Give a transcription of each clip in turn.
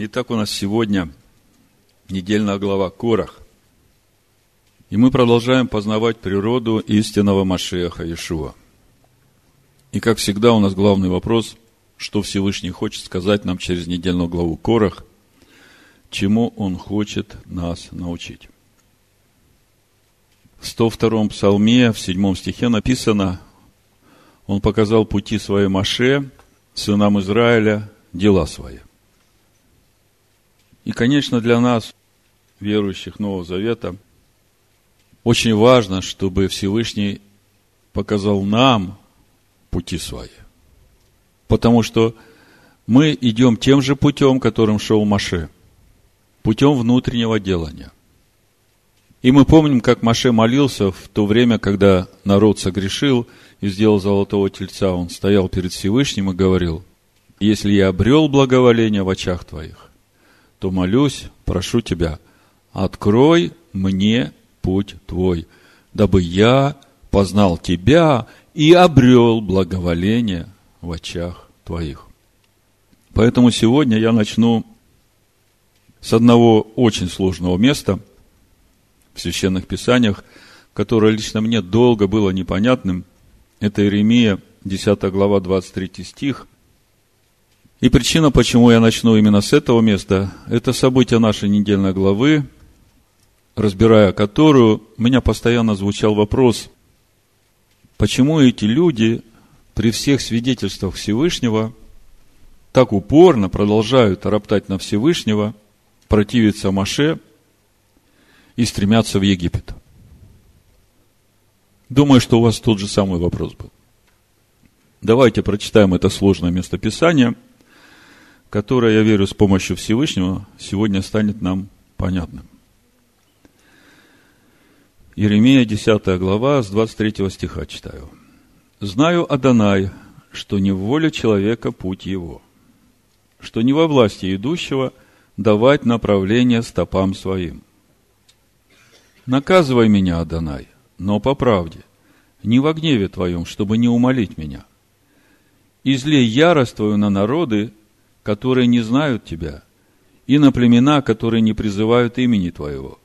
Итак, у нас сегодня недельная глава Корах. И мы продолжаем познавать природу истинного Машеха Иешуа. И, как всегда, у нас главный вопрос, что Всевышний хочет сказать нам через недельную главу Корах, чему Он хочет нас научить. В 102-м псалме, в 7 стихе написано, Он показал пути своей Маше, сынам Израиля, дела свои. И, конечно, для нас, верующих Нового Завета, очень важно, чтобы Всевышний показал нам пути свои. Потому что мы идем тем же путем, которым шел Маше. Путем внутреннего делания. И мы помним, как Маше молился в то время, когда народ согрешил и сделал золотого тельца. Он стоял перед Всевышним и говорил, если я обрел благоволение в очах твоих, то молюсь, прошу тебя, открой мне путь твой, дабы я познал тебя и обрел благоволение в очах твоих. Поэтому сегодня я начну с одного очень сложного места в священных писаниях, которое лично мне долго было непонятным. Это Иеремия, 10 глава, 23 стих. И причина, почему я начну именно с этого места, это события нашей недельной главы, разбирая которую, у меня постоянно звучал вопрос, почему эти люди при всех свидетельствах Всевышнего так упорно продолжают роптать на Всевышнего, противиться Маше и стремятся в Египет. Думаю, что у вас тот же самый вопрос был. Давайте прочитаем это сложное местописание, которое, я верю, с помощью Всевышнего сегодня станет нам понятным. Иеремия, 10 глава, с 23 стиха читаю. «Знаю, Адонай, что не в воле человека путь его, что не во власти идущего давать направление стопам своим. Наказывай меня, Адонай, но по правде, не во гневе твоем, чтобы не умолить меня. Излей ярость твою на народы, которые не знают тебя, и на племена, которые не призывают имени твоего,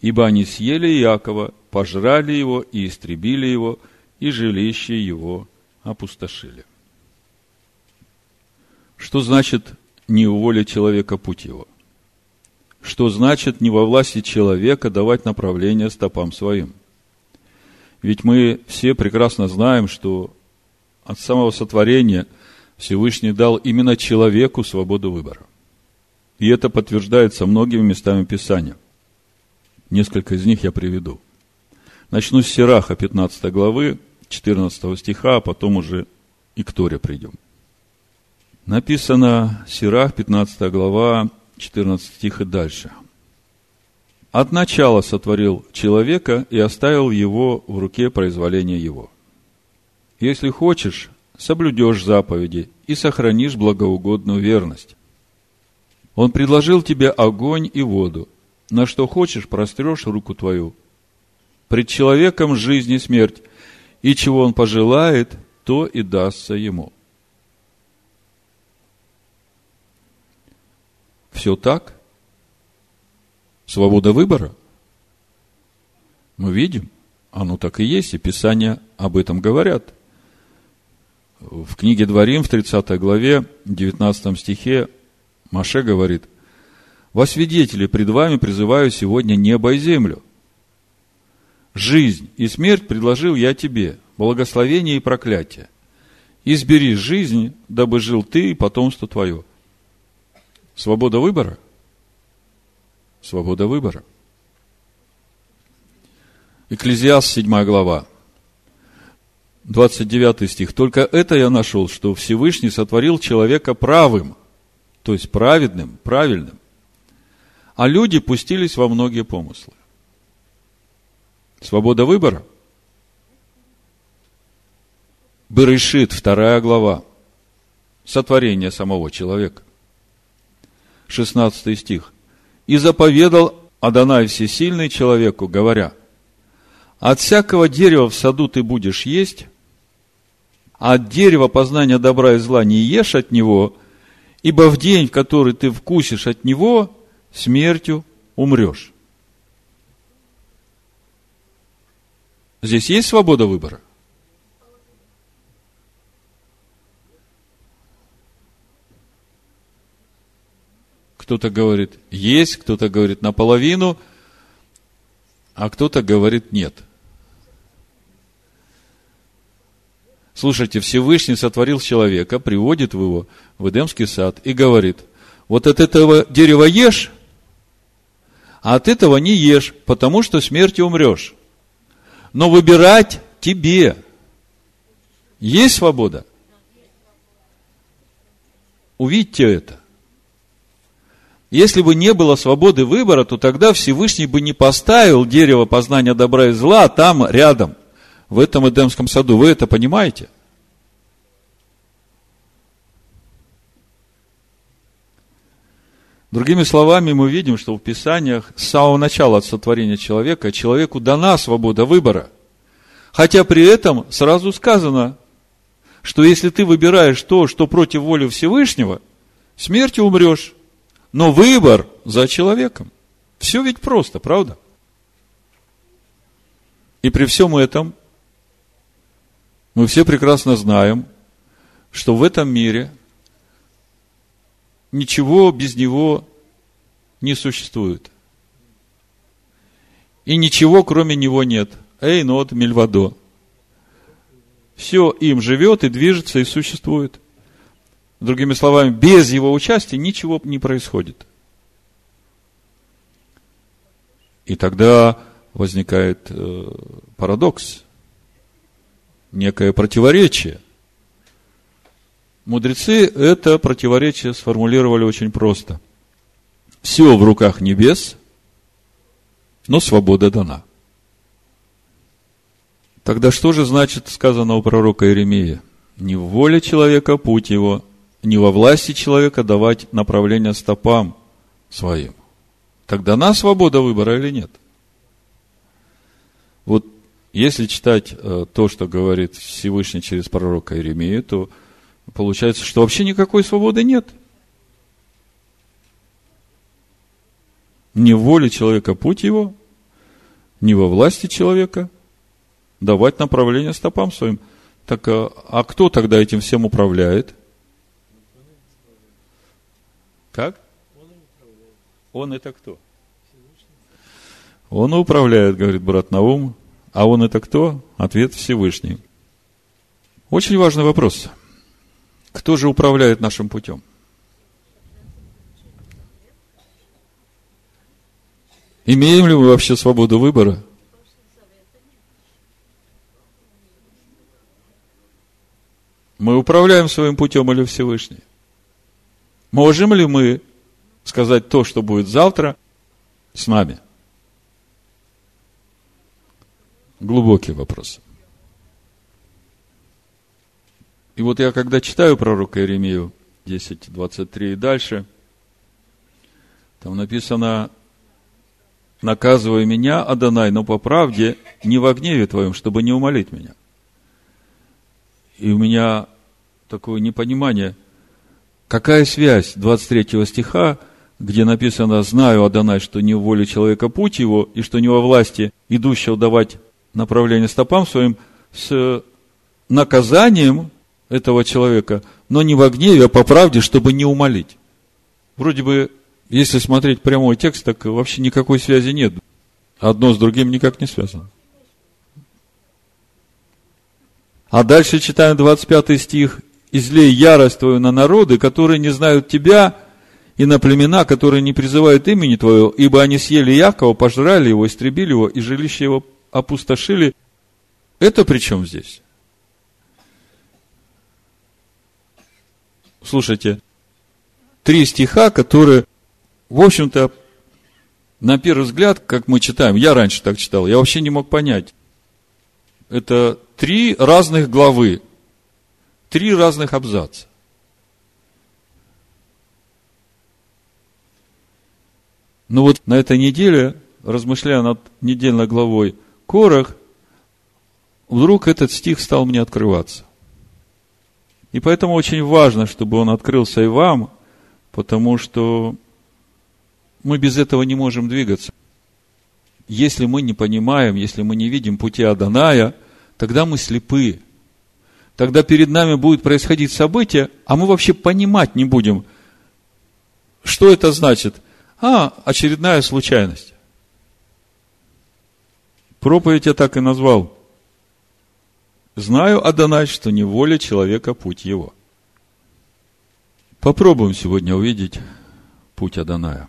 ибо они съели Иакова пожрали его и истребили его, и жилище его опустошили. Что значит не уволить человека путь его? Что значит не во власти человека давать направление стопам своим? Ведь мы все прекрасно знаем, что от самого сотворения Всевышний дал именно человеку свободу выбора. И это подтверждается многими местами Писания. Несколько из них я приведу – Начну с Сираха 15 главы, 14 стиха, а потом уже и к Торе придем. Написано Сирах, 15 глава, 14 стих и дальше. От начала сотворил человека и оставил его в руке произволения его. Если хочешь, соблюдешь заповеди и сохранишь благоугодную верность. Он предложил тебе огонь и воду, на что хочешь, прострешь руку твою – Пред человеком жизнь и смерть, и чего он пожелает, то и дастся ему. Все так? Свобода выбора? Мы видим, оно так и есть, и Писания об этом говорят. В книге Дворим, в 30 главе, 19 стихе, Маше говорит, «Во свидетели пред вами призываю сегодня небо и землю, жизнь и смерть предложил я тебе, благословение и проклятие. Избери жизнь, дабы жил ты и потомство твое. Свобода выбора? Свобода выбора. Экклезиаст, 7 глава, 29 стих. Только это я нашел, что Всевышний сотворил человека правым, то есть праведным, правильным. А люди пустились во многие помыслы. Свобода выбора. Берешит, вторая глава. Сотворение самого человека. 16 стих. «И заповедал Адонай Всесильный человеку, говоря, от всякого дерева в саду ты будешь есть, а от дерева познания добра и зла не ешь от него, ибо в день, в который ты вкусишь от него, смертью умрешь. Здесь есть свобода выбора? Кто-то говорит есть, кто-то говорит наполовину, а кто-то говорит нет. Слушайте, Всевышний сотворил человека, приводит его в Эдемский сад и говорит, вот от этого дерева ешь, а от этого не ешь, потому что смертью умрешь. Но выбирать тебе. Есть свобода? Увидьте это. Если бы не было свободы выбора, то тогда Всевышний бы не поставил дерево познания добра и зла там рядом, в этом Эдемском саду. Вы это понимаете? Другими словами, мы видим, что в Писаниях с самого начала от сотворения человека человеку дана свобода выбора. Хотя при этом сразу сказано, что если ты выбираешь то, что против воли Всевышнего, смертью умрешь. Но выбор за человеком. Все ведь просто, правда? И при всем этом мы все прекрасно знаем, что в этом мире ничего без него не существует. И ничего кроме него нет. Эй, нот, мильвадо. Все им живет и движется и существует – Другими словами, без его участия ничего не происходит. И тогда возникает э, парадокс, некое противоречие. Мудрецы это противоречие сформулировали очень просто. Все в руках небес, но свобода дана. Тогда что же значит сказано у пророка Иеремии? Не в воле человека путь его, не во власти человека давать направление стопам своим. Тогда на свобода выбора или нет? Вот если читать э, то, что говорит Всевышний через пророка Иеремию, то получается, что вообще никакой свободы нет. Не в воле человека путь его, не во власти человека давать направление стопам своим. Так, а, а кто тогда этим всем управляет? Как? Он это кто? Он управляет, говорит брат Наум. А он это кто? Ответ Всевышний. Очень важный вопрос. Кто же управляет нашим путем? Имеем ли мы вообще свободу выбора? Мы управляем своим путем или Всевышний? Можем ли мы сказать то, что будет завтра с нами? Глубокий вопрос. И вот я когда читаю пророка Иеремию 10, 23 и дальше, там написано, наказывай меня, Адонай, но по правде, не в гневе твоем, чтобы не умолить меня. И у меня такое непонимание – Какая связь 23 стиха, где написано «Знаю, Адонай, что не в воле человека путь его, и что не во власти идущего давать направление стопам своим», с наказанием этого человека, но не в гневе, а по правде, чтобы не умолить. Вроде бы, если смотреть прямой текст, так вообще никакой связи нет. Одно с другим никак не связано. А дальше читаем 25 стих излей ярость твою на народы, которые не знают тебя, и на племена, которые не призывают имени твоего, ибо они съели Якова, пожрали его, истребили его, и жилище его опустошили. Это при чем здесь? Слушайте, три стиха, которые, в общем-то, на первый взгляд, как мы читаем, я раньше так читал, я вообще не мог понять. Это три разных главы Три разных абзаца. Ну вот на этой неделе, размышляя над недельной главой Корах, вдруг этот стих стал мне открываться. И поэтому очень важно, чтобы он открылся и вам, потому что мы без этого не можем двигаться. Если мы не понимаем, если мы не видим пути Аданая, тогда мы слепы. Тогда перед нами будет происходить событие, а мы вообще понимать не будем, что это значит. А, очередная случайность. Проповедь я так и назвал. Знаю, Адонай, что не воля человека путь его. Попробуем сегодня увидеть путь Аданая.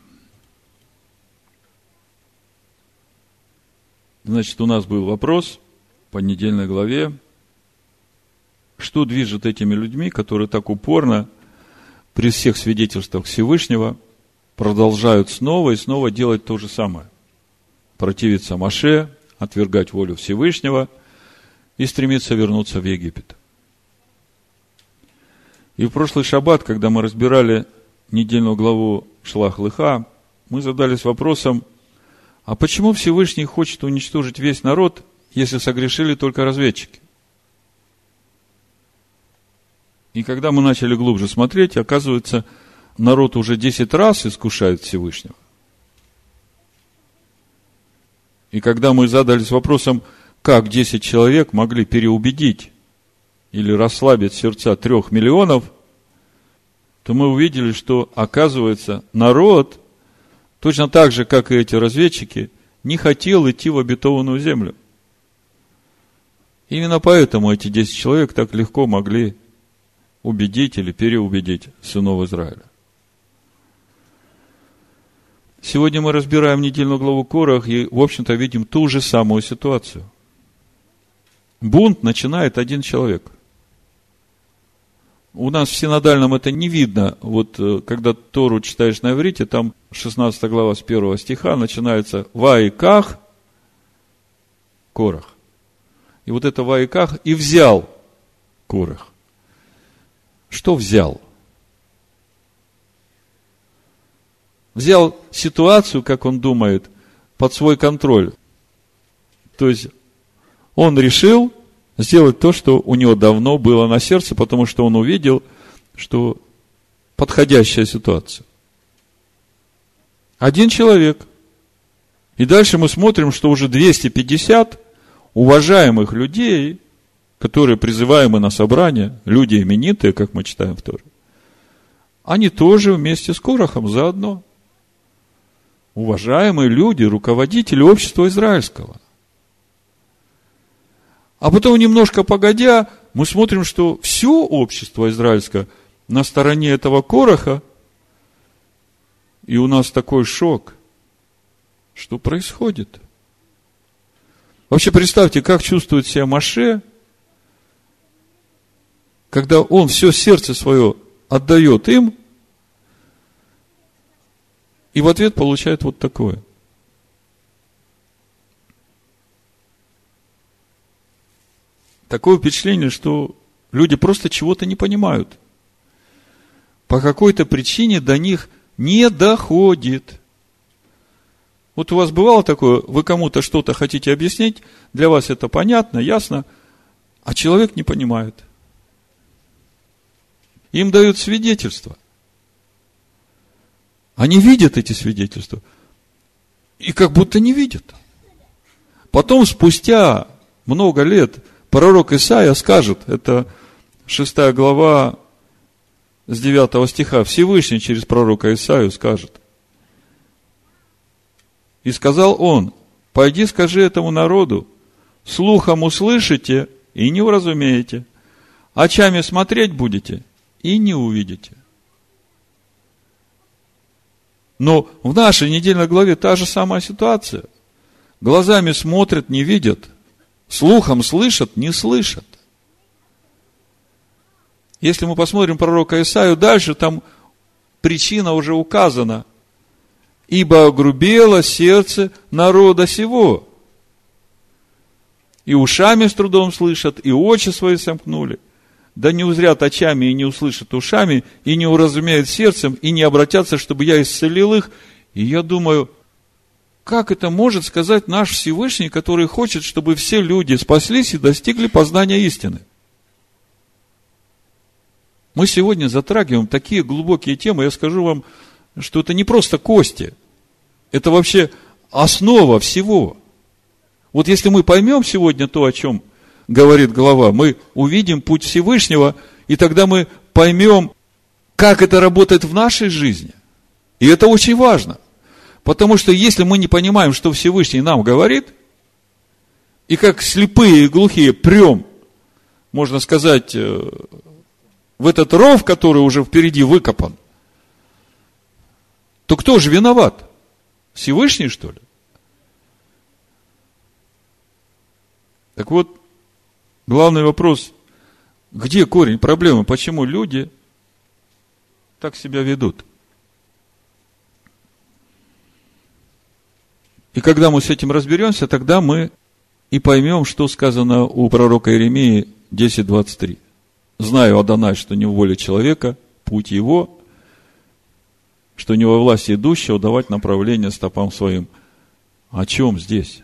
Значит, у нас был вопрос по недельной главе. Что движет этими людьми, которые так упорно при всех свидетельствах Всевышнего продолжают снова и снова делать то же самое? Противиться Маше, отвергать волю Всевышнего и стремиться вернуться в Египет. И в прошлый шаббат, когда мы разбирали недельную главу Шлах Лыха, мы задались вопросом, а почему Всевышний хочет уничтожить весь народ, если согрешили только разведчики? И когда мы начали глубже смотреть, оказывается, народ уже 10 раз искушает Всевышнего. И когда мы задались вопросом, как 10 человек могли переубедить или расслабить сердца трех миллионов, то мы увидели, что, оказывается, народ, точно так же, как и эти разведчики, не хотел идти в обетованную землю. Именно поэтому эти 10 человек так легко могли убедить или переубедить сынов Израиля. Сегодня мы разбираем недельную главу Корах и, в общем-то, видим ту же самую ситуацию. Бунт начинает один человек. У нас в синодальном это не видно. Вот э, когда Тору читаешь на иврите, там 16 глава с 1 стиха начинается «Ваиках Корах». И вот это «Ваиках» и взял Корах. Что взял? Взял ситуацию, как он думает, под свой контроль. То есть он решил сделать то, что у него давно было на сердце, потому что он увидел, что подходящая ситуация. Один человек. И дальше мы смотрим, что уже 250 уважаемых людей, которые призываемы на собрание, люди именитые, как мы читаем в Торе, они тоже вместе с Корохом заодно. Уважаемые люди, руководители общества израильского – а потом, немножко погодя, мы смотрим, что все общество израильское на стороне этого Короха, и у нас такой шок. Что происходит? Вообще представьте, как чувствует себя Маше, когда он все сердце свое отдает им, и в ответ получает вот такое. такое впечатление, что люди просто чего-то не понимают. По какой-то причине до них не доходит. Вот у вас бывало такое, вы кому-то что-то хотите объяснить, для вас это понятно, ясно, а человек не понимает. Им дают свидетельства. Они видят эти свидетельства. И как будто не видят. Потом, спустя много лет, пророк Исаия скажет, это шестая глава с 9 стиха, Всевышний через пророка Исаию скажет. И сказал он, пойди скажи этому народу, слухом услышите и не уразумеете, очами смотреть будете и не увидите. Но в нашей недельной главе та же самая ситуация. Глазами смотрят, не видят – Слухом слышат, не слышат. Если мы посмотрим пророка Исаию дальше, там причина уже указана. Ибо огрубело сердце народа сего. И ушами с трудом слышат, и очи свои сомкнули. Да не узрят очами и не услышат ушами, и не уразумеют сердцем, и не обратятся, чтобы я исцелил их. И я думаю, как это может сказать наш Всевышний, который хочет, чтобы все люди спаслись и достигли познания истины? Мы сегодня затрагиваем такие глубокие темы, я скажу вам, что это не просто кости, это вообще основа всего. Вот если мы поймем сегодня то, о чем говорит глава, мы увидим путь Всевышнего, и тогда мы поймем, как это работает в нашей жизни. И это очень важно. Потому что если мы не понимаем, что Всевышний нам говорит, и как слепые и глухие прем, можно сказать, э, в этот ров, который уже впереди выкопан, то кто же виноват? Всевышний, что ли? Так вот, главный вопрос, где корень проблемы? Почему люди так себя ведут? И когда мы с этим разберемся, тогда мы и поймем, что сказано у пророка Иеремии 10.23. «Знаю, Адонай, что не в воле человека, путь его, что не во власти идущего давать направление стопам своим». О чем здесь?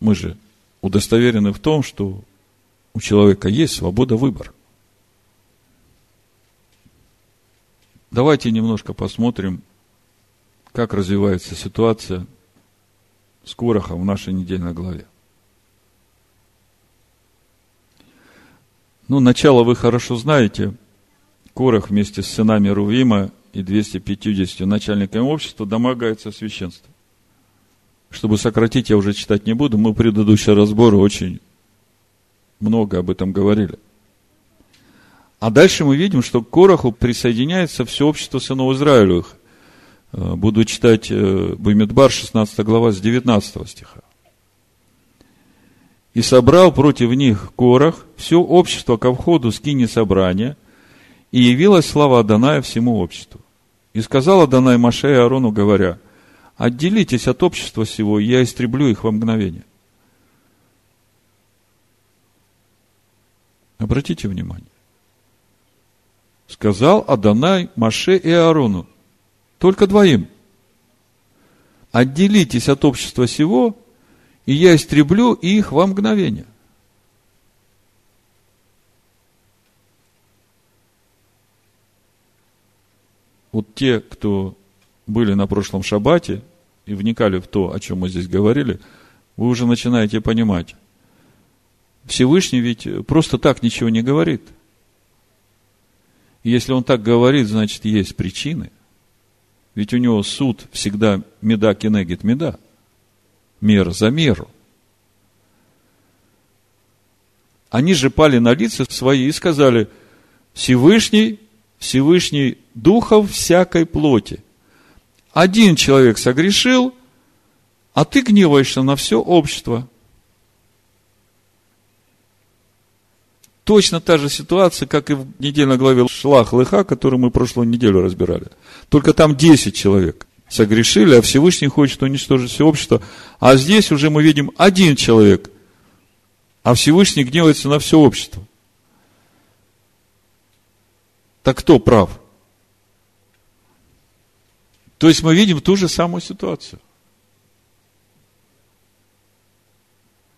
Мы же удостоверены в том, что у человека есть свобода выбора. Давайте немножко посмотрим, как развивается ситуация с Корохом в нашей недельной главе. Ну, начало вы хорошо знаете. Корох вместе с сынами Рувима и 250 начальниками общества домогается священства. Чтобы сократить, я уже читать не буду. Мы предыдущие разборы очень много об этом говорили. А дальше мы видим, что к Короху присоединяется все общество сынов Израилевых. Э, буду читать э, Бамидбар, 16 глава, с 19 стиха. «И собрал против них Корах все общество ко входу скини собрания, и явилась слава Адоная всему обществу. И сказал Адонай Маше и Аарону, говоря, Отделитесь от общества всего, я истреблю их во мгновение. Обратите внимание. Сказал Адонай Маше и Аарону, только двоим. Отделитесь от общества всего, и я истреблю их во мгновение. Вот те, кто были на прошлом шаббате и вникали в то, о чем мы здесь говорили, вы уже начинаете понимать. Всевышний ведь просто так ничего не говорит. Если он так говорит, значит, есть причины. Ведь у него суд всегда меда кенегит меда. Мера за меру. Они же пали на лица свои и сказали, Всевышний, Всевышний духов всякой плоти. Один человек согрешил, а ты гневаешься на все общество. Точно та же ситуация, как и в недельной главе Шлах Лыха, которую мы прошлую неделю разбирали. Только там 10 человек согрешили, а Всевышний хочет уничтожить все общество. А здесь уже мы видим один человек, а Всевышний гневается на все общество. Так кто прав? То есть мы видим ту же самую ситуацию.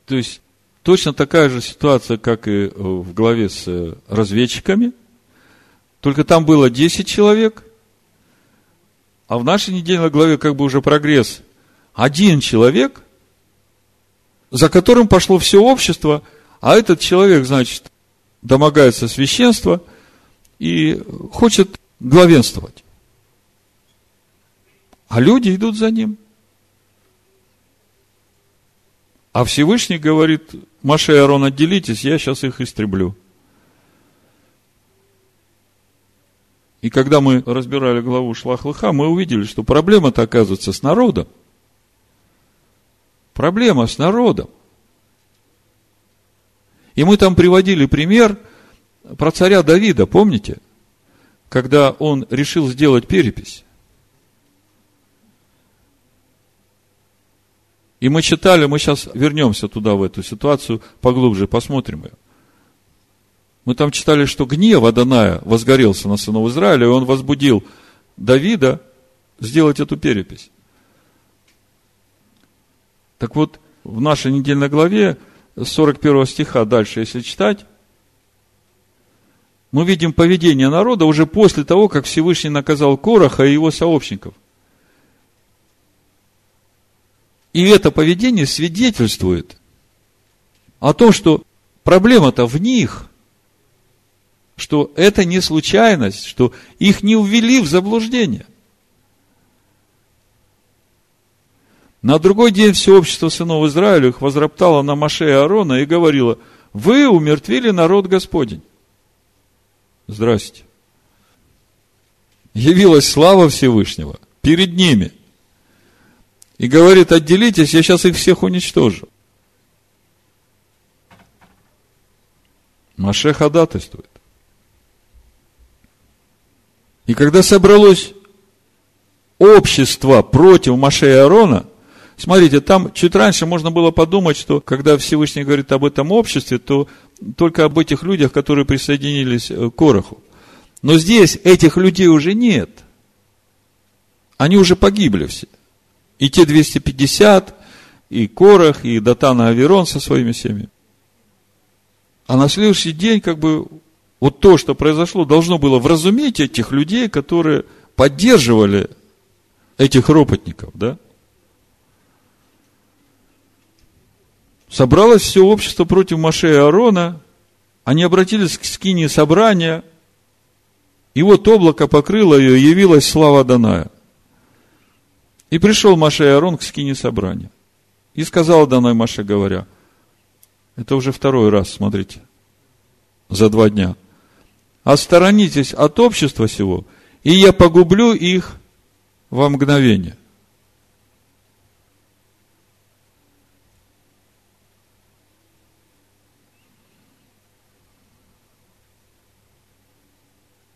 То есть точно такая же ситуация, как и в главе с э, разведчиками, только там было 10 человек, а в нашей недельной главе как бы уже прогресс. Один человек, за которым пошло все общество, а этот человек, значит, домогается священства и хочет главенствовать. А люди идут за ним. А Всевышний говорит, Маша и Арон, отделитесь, я сейчас их истреблю. И когда мы разбирали главу Шлахлыха, мы увидели, что проблема-то оказывается с народом. Проблема с народом. И мы там приводили пример про царя Давида, помните? Когда он решил сделать перепись. И мы читали, мы сейчас вернемся туда, в эту ситуацию, поглубже посмотрим ее. Мы там читали, что гнев Аданая возгорелся на сынов Израиля, и он возбудил Давида сделать эту перепись. Так вот, в нашей недельной главе, 41 стиха дальше, если читать, мы видим поведение народа уже после того, как Всевышний наказал Короха и его сообщников. И это поведение свидетельствует о том, что проблема-то в них, что это не случайность, что их не увели в заблуждение. На другой день все общество сынов Израиля их возроптало на Маше и Аарона и говорило, вы умертвили народ Господень. Здрасте. Явилась слава Всевышнего перед ними. И говорит, отделитесь, я сейчас их всех уничтожу. Маше ходатайствует. И когда собралось общество против Маше и Аарона, смотрите, там чуть раньше можно было подумать, что когда Всевышний говорит об этом обществе, то только об этих людях, которые присоединились к Короху. Но здесь этих людей уже нет. Они уже погибли все. И те 250, и Корах, и Датан, Аверон со своими семьями. А на следующий день, как бы, вот то, что произошло, должно было вразуметь этих людей, которые поддерживали этих ропотников, да? Собралось все общество против Маше и Аарона, они обратились к скине собрания, и вот облако покрыло ее, явилась слава Даная. И пришел Маше и Аарон к скине собрания. И сказал Данай Маше, говоря – это уже второй раз, смотрите, за два дня. Отсторонитесь от общества сего, и я погублю их во мгновение.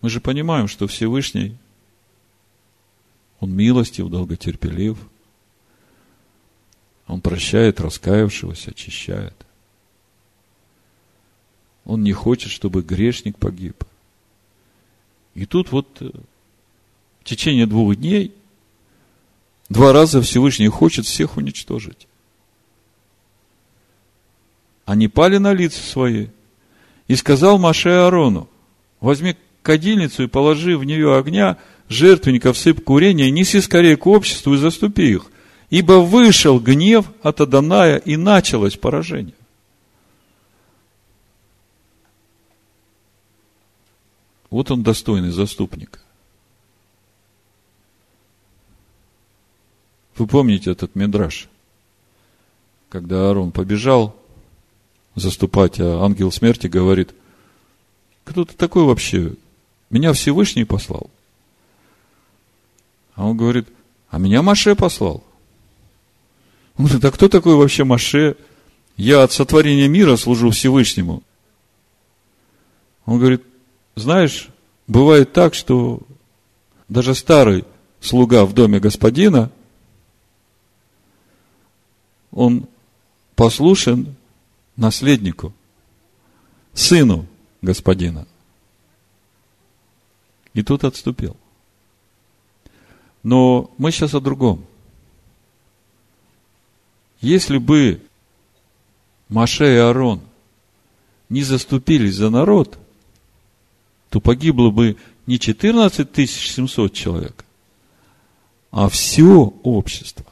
Мы же понимаем, что Всевышний, Он милостив, долготерпелив, Он прощает раскаявшегося, очищает – он не хочет, чтобы грешник погиб. И тут вот э, в течение двух дней два раза Всевышний хочет всех уничтожить. Они пали на лица свои. И сказал Маше Аарону, возьми кадильницу и положи в нее огня, жертвенников сыпь курения, неси скорее к обществу и заступи их. Ибо вышел гнев от Аданая, и началось поражение. Вот он достойный заступник. Вы помните этот медраж, когда Аарон побежал заступать, а ангел смерти говорит, кто ты такой вообще? Меня Всевышний послал. А он говорит, а меня Маше послал. Он говорит, а кто такой вообще Маше? Я от сотворения мира служу Всевышнему. Он говорит, знаешь, бывает так, что даже старый слуга в доме господина, он послушен наследнику, сыну господина. И тут отступил. Но мы сейчас о другом. Если бы Маше и Аарон не заступились за народ, то погибло бы не 14 700 человек, а все общество.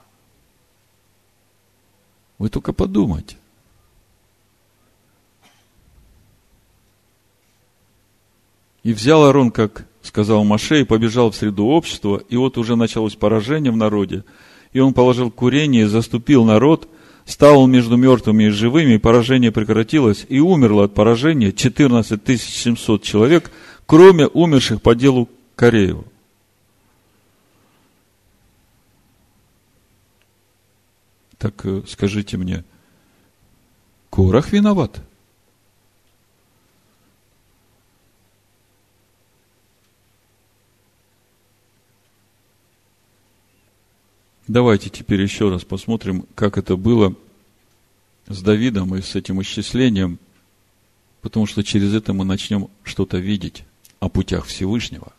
Вы только подумайте. И взял Арон, как сказал Маше, и побежал в среду общества, и вот уже началось поражение в народе, и он положил курение, заступил народ – стал он между мертвыми и живыми, и поражение прекратилось, и умерло от поражения 14 700 человек, кроме умерших по делу Кореева. Так э, скажите мне, Корах виноват? Давайте теперь еще раз посмотрим, как это было с Давидом и с этим исчислением, потому что через это мы начнем что-то видеть о путях Всевышнего.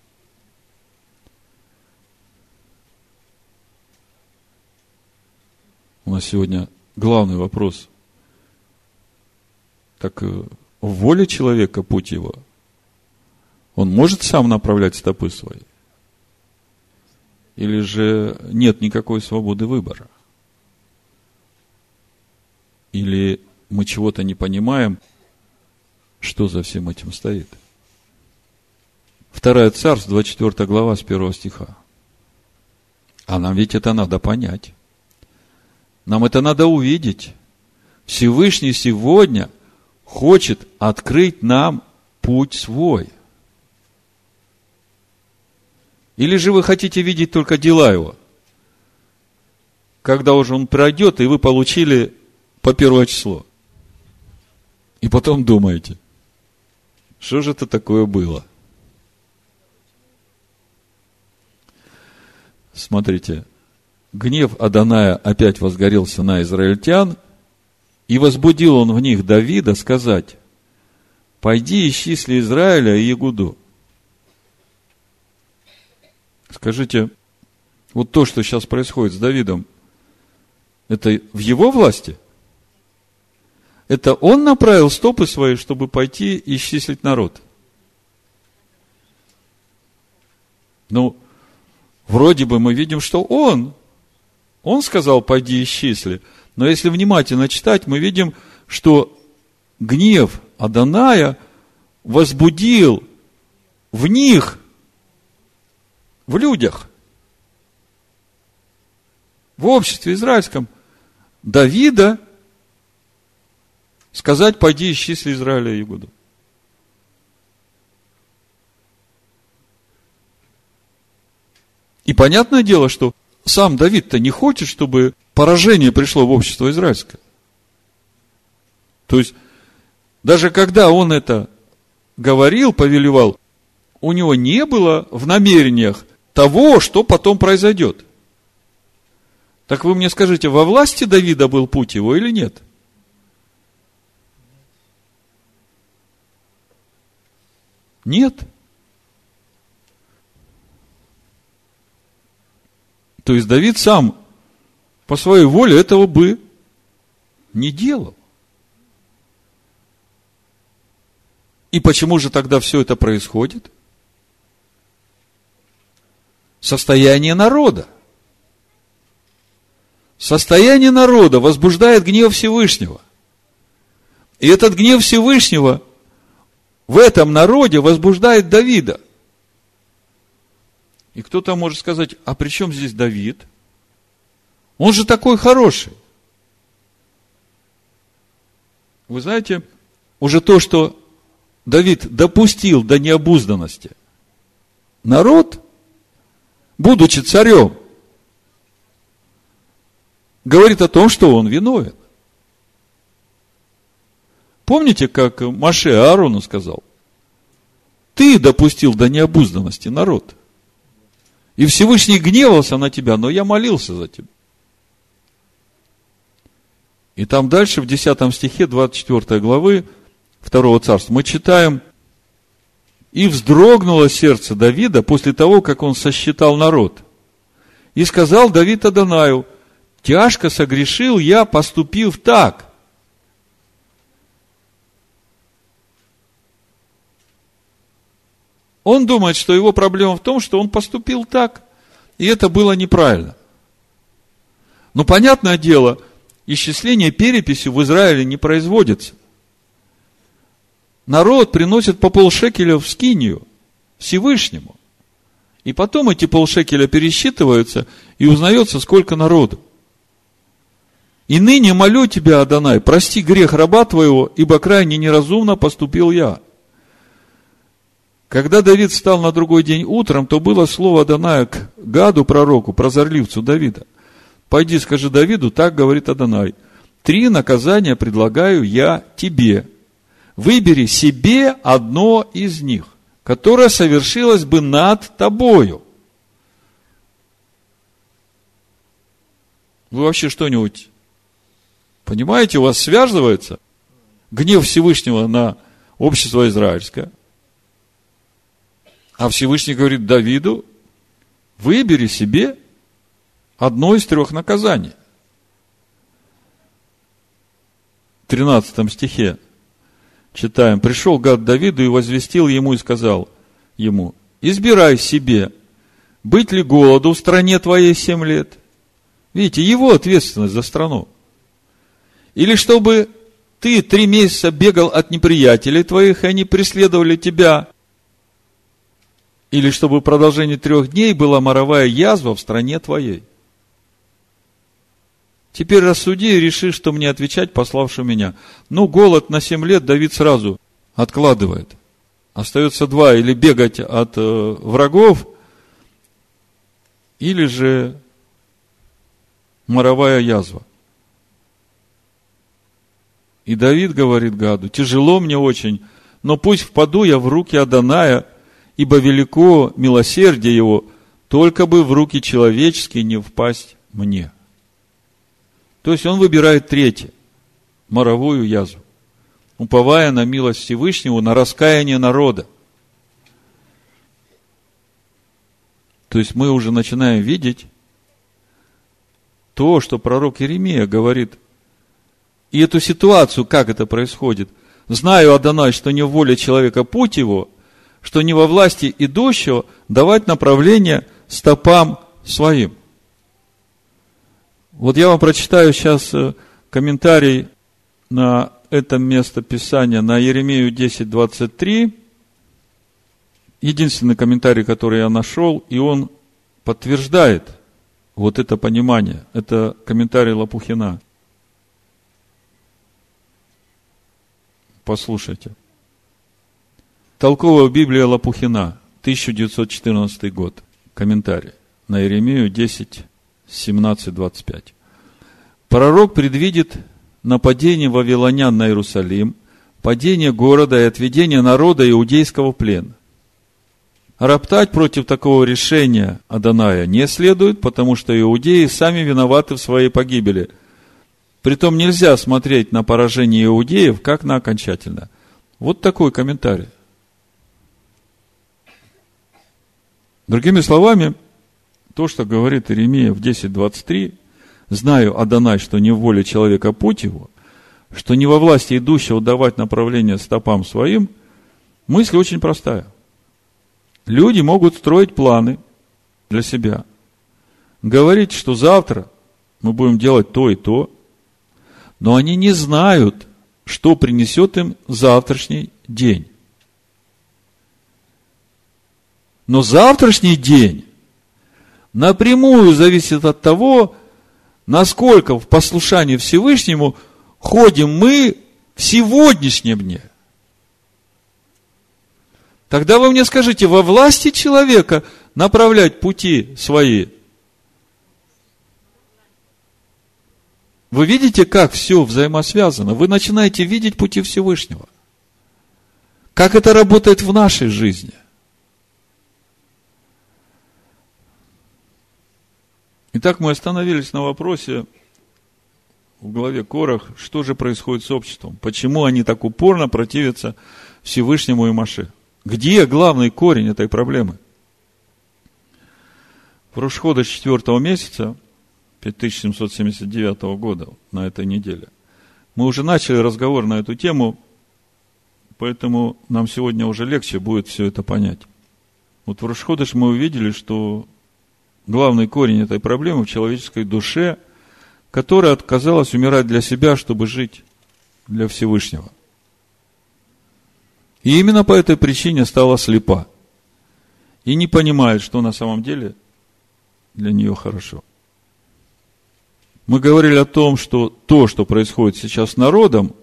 У нас сегодня главный вопрос. Так э, в воле человека путь его Он может сам направлять стопы свои? Или же нет никакой свободы выбора? Или мы чего-то не понимаем, что за всем этим стоит? Вторая царств, 24 глава с 1 стиха. А нам ведь это надо понять. Нам это надо увидеть. Всевышний сегодня хочет открыть нам путь свой. Или же вы хотите видеть только дела его? Когда уже он пройдет, и вы получили по первое число. И потом думаете, что же это такое было? Смотрите, гнев Аданая опять возгорелся на израильтян, и возбудил он в них Давида сказать, пойди исчисли Израиля и Ягуду. Скажите, вот то, что сейчас происходит с Давидом, это в его власти? Это он направил стопы свои, чтобы пойти и исчислить народ? Ну, вроде бы мы видим, что он. Он сказал, пойди исчисли. Но если внимательно читать, мы видим, что гнев Аданая возбудил в них, в людях, в обществе израильском, Давида сказать, пойди исчисли Израиля и Игуду. И понятное дело, что сам Давид-то не хочет, чтобы поражение пришло в общество израильское. То есть, даже когда он это говорил, повелевал, у него не было в намерениях того, что потом произойдет. Так вы мне скажите, во власти Давида был путь его или нет? Нет. То есть Давид сам по своей воле этого бы не делал. И почему же тогда все это происходит? Состояние народа. Состояние народа возбуждает гнев Всевышнего. И этот гнев Всевышнего в этом народе возбуждает Давида – и кто-то может сказать, а при чем здесь Давид? Он же такой хороший. Вы знаете, уже то, что Давид допустил до необузданности, народ, будучи царем, говорит о том, что он виновен. Помните, как Маше Аарону сказал? Ты допустил до необузданности народ – и Всевышний гневался на тебя, но я молился за тебя. И там дальше, в 10 стихе 24 главы 2 царства, мы читаем, «И вздрогнуло сердце Давида после того, как он сосчитал народ. И сказал Давид Адонаю, тяжко согрешил я, поступив так». Он думает, что его проблема в том, что он поступил так, и это было неправильно. Но понятное дело, исчисление переписью в Израиле не производится. Народ приносит по полшекеля в скинию Всевышнему. И потом эти полшекеля пересчитываются, и узнается, сколько народу. И ныне молю тебя, Адонай, прости грех раба твоего, ибо крайне неразумно поступил я. Когда Давид встал на другой день утром, то было слово Адоная к Гаду, пророку, прозорливцу Давида. Пойди, скажи Давиду, так говорит Адонай. Три наказания предлагаю я тебе. Выбери себе одно из них, которое совершилось бы над тобою. Вы вообще что-нибудь понимаете, у вас связывается гнев Всевышнего на общество израильское – а Всевышний говорит Давиду, выбери себе одно из трех наказаний. В 13 стихе читаем. Пришел гад Давиду и возвестил ему и сказал, ему, избирай себе, быть ли голоду в стране твоей семь лет. Видите, его ответственность за страну. Или чтобы ты три месяца бегал от неприятелей твоих, и они преследовали тебя. Или чтобы в продолжении трех дней была моровая язва в стране твоей. Теперь рассуди и реши, что мне отвечать, пославши меня. Ну, голод на семь лет Давид сразу откладывает. Остается два, или бегать от э, врагов, или же моровая язва. И Давид говорит Гаду, тяжело мне очень, но пусть впаду я в руки Аданая, ибо велико милосердие его, только бы в руки человеческие не впасть мне. То есть он выбирает третье, моровую язву, уповая на милость Всевышнего, на раскаяние народа. То есть мы уже начинаем видеть то, что пророк Иеремия говорит. И эту ситуацию, как это происходит. Знаю, Адонай, что не в воле человека путь его, что не во власти идущего давать направление стопам своим. Вот я вам прочитаю сейчас э, комментарий на это место Писания, на Еремею 10, 23. Единственный комментарий, который я нашел, и он подтверждает вот это понимание. Это комментарий Лопухина. Послушайте. Толковая Библия Лопухина, 1914 год. Комментарий на Иеремию 10, 17-25. Пророк предвидит нападение вавилонян на Иерусалим, падение города и отведение народа иудейского в плен. Роптать против такого решения Аданая не следует, потому что иудеи сами виноваты в своей погибели. Притом нельзя смотреть на поражение иудеев как на окончательное. Вот такой комментарий. Другими словами, то, что говорит Иеремия в 10.23, знаю, Адонай, что не в воле человека путь его, что не во власти идущего давать направление стопам своим, мысль очень простая. Люди могут строить планы для себя, говорить, что завтра мы будем делать то и то, но они не знают, что принесет им завтрашний день. Но завтрашний день напрямую зависит от того, насколько в послушании Всевышнему ходим мы в сегодняшнем дне. Тогда вы мне скажите, во власти человека направлять пути свои? Вы видите, как все взаимосвязано? Вы начинаете видеть пути Всевышнего. Как это работает в нашей жизни? Итак, мы остановились на вопросе в главе Корах, что же происходит с обществом, почему они так упорно противятся Всевышнему и Маше. Где главный корень этой проблемы? В Рушхода 4 месяца 5779 года, на этой неделе, мы уже начали разговор на эту тему, поэтому нам сегодня уже легче будет все это понять. Вот в Рушходыш мы увидели, что главный корень этой проблемы в человеческой душе, которая отказалась умирать для себя, чтобы жить для Всевышнего. И именно по этой причине стала слепа. И не понимает, что на самом деле для нее хорошо. Мы говорили о том, что то, что происходит сейчас с народом,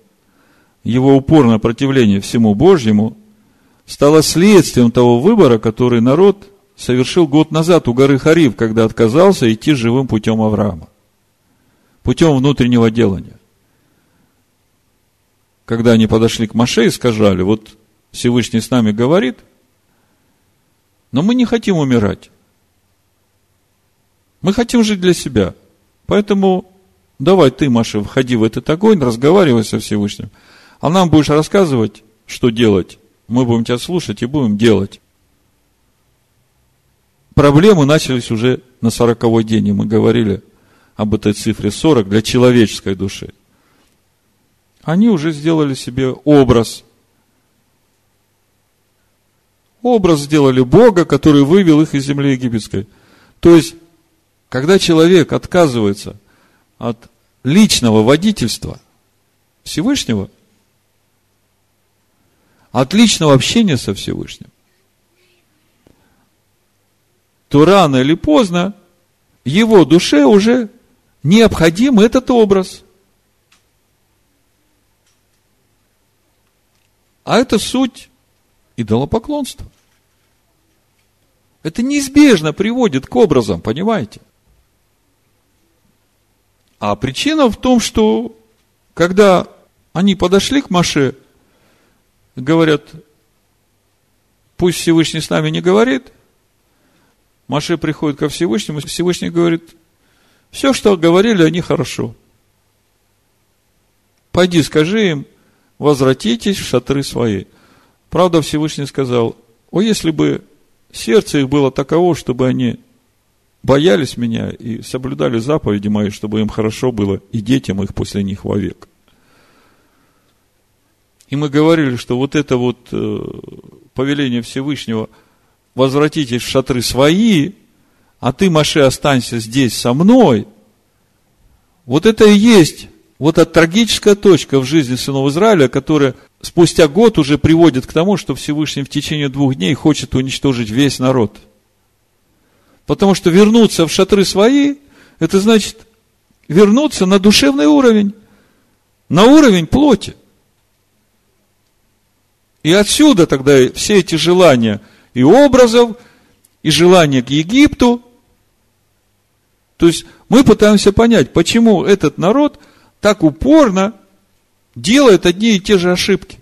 его упорное противление всему Божьему, стало следствием того выбора, который народ совершил год назад у горы Харив, когда отказался идти живым путем Авраама. Путем внутреннего делания. Когда они подошли к Маше и сказали, вот Всевышний с нами говорит, но мы не хотим умирать. Мы хотим жить для себя. Поэтому давай ты, Маша, входи в этот огонь, разговаривай со Всевышним. А нам будешь рассказывать, что делать. Мы будем тебя слушать и будем делать проблемы начались уже на сороковой день, и мы говорили об этой цифре 40 для человеческой души. Они уже сделали себе образ. Образ сделали Бога, который вывел их из земли египетской. То есть, когда человек отказывается от личного водительства Всевышнего, от личного общения со Всевышним, то рано или поздно его душе уже необходим этот образ. А это суть идолопоклонства. Это неизбежно приводит к образам, понимаете? А причина в том, что когда они подошли к Маше, говорят, пусть Всевышний с нами не говорит, Маше приходит ко Всевышнему, Всевышний говорит, все, что говорили они, хорошо. Пойди, скажи им, возвратитесь в шатры свои. Правда, Всевышний сказал, о, если бы сердце их было таково, чтобы они боялись меня и соблюдали заповеди мои, чтобы им хорошо было и детям их после них вовек. И мы говорили, что вот это вот э, повеление Всевышнего возвратитесь в шатры свои, а ты, Маше, останься здесь со мной. Вот это и есть вот эта трагическая точка в жизни сынов Израиля, которая спустя год уже приводит к тому, что Всевышний в течение двух дней хочет уничтожить весь народ – Потому что вернуться в шатры свои, это значит вернуться на душевный уровень, на уровень плоти. И отсюда тогда все эти желания и образов, и желания к Египту. То есть мы пытаемся понять, почему этот народ так упорно делает одни и те же ошибки.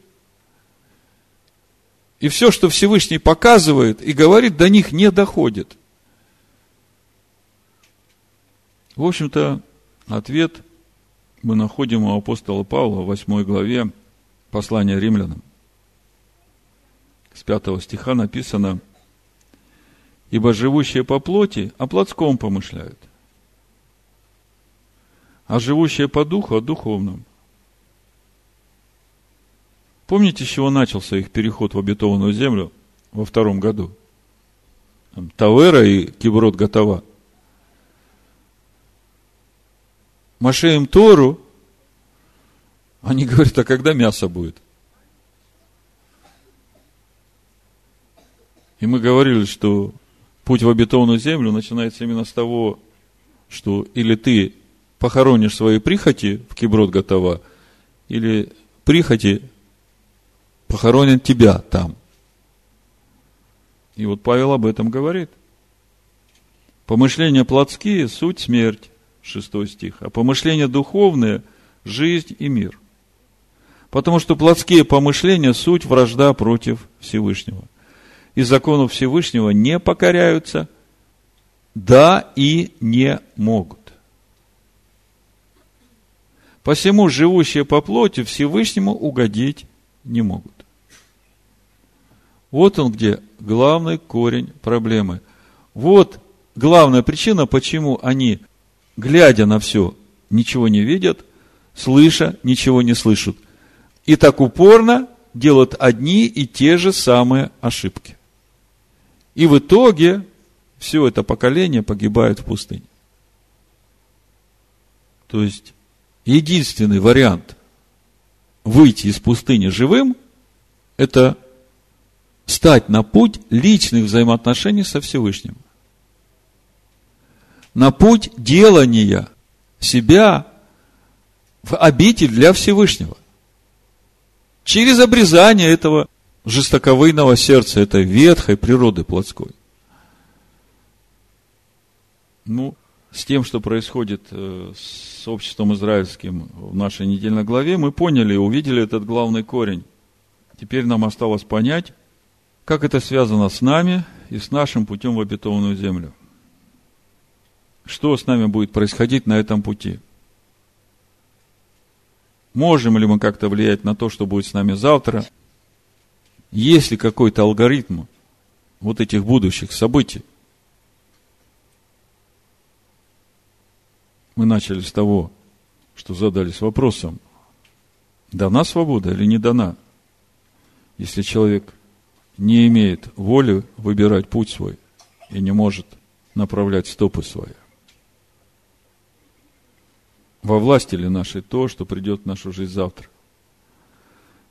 И все, что Всевышний показывает и говорит, до них не доходит – В общем-то, ответ мы находим у апостола Павла в 8 главе послания римлянам. С 5 стиха написано, «Ибо живущие по плоти о плотском помышляют, а живущие по духу о духовном». Помните, с чего начался их переход в обетованную землю во втором году? Тавера и Киброд Готова – Маше им Тору, они говорят, а когда мясо будет? И мы говорили, что путь в обетованную землю начинается именно с того, что или ты похоронишь свои прихоти в киброд готова, или прихоти похоронят тебя там. И вот Павел об этом говорит. Помышления плотские – суть смерть, 6 стих. А помышления духовные – жизнь и мир. Потому что плотские помышления – суть вражда против Всевышнего. И закону Всевышнего не покоряются, да и не могут. Посему живущие по плоти Всевышнему угодить не могут. Вот он где главный корень проблемы. Вот главная причина, почему они глядя на все, ничего не видят, слыша, ничего не слышат. И так упорно делают одни и те же самые ошибки. И в итоге все это поколение погибает в пустыне. То есть, единственный вариант выйти из пустыни живым, это стать на путь личных взаимоотношений со Всевышним на путь делания себя в обитель для Всевышнего. Через обрезание этого жестоковыйного сердца, этой ветхой природы плотской. Ну, с тем, что происходит э, с обществом израильским в нашей недельной главе, мы поняли, увидели этот главный корень. Теперь нам осталось понять, как это связано с нами и с нашим путем в обетованную землю – что с нами будет происходить на этом пути. Можем ли мы как-то влиять на то, что будет с нами завтра? Есть ли какой-то алгоритм вот этих будущих событий? Мы начали с того, что задались вопросом, дана свобода или не дана? Если человек не имеет воли выбирать путь свой и не может направлять стопы свои. Во власти ли нашей то, что придет в нашу жизнь завтра?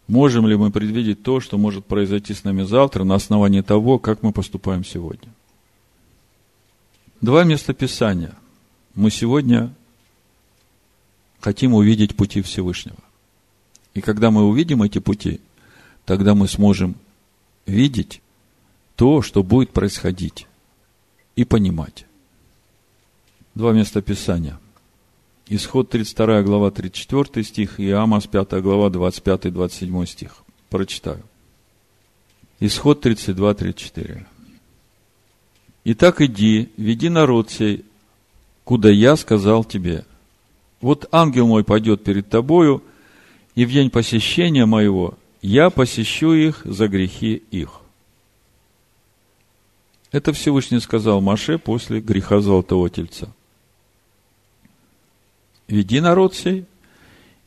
Можем ли мы предвидеть то, что может произойти с нами завтра на основании того, как мы поступаем сегодня? Два места Писания. Мы сегодня хотим увидеть пути Всевышнего. И когда мы увидим эти пути, тогда мы сможем видеть то, что будет происходить, и понимать. Два места Писания. Исход 32 глава 34 стих и Амос 5 глава 25-27 стих. Прочитаю. Исход 32-34. Итак, иди, веди народ сей, куда я сказал тебе. Вот ангел мой пойдет перед тобою, и в день посещения моего я посещу их за грехи их. Это Всевышний сказал Маше после греха Золотого Тельца веди народ сей,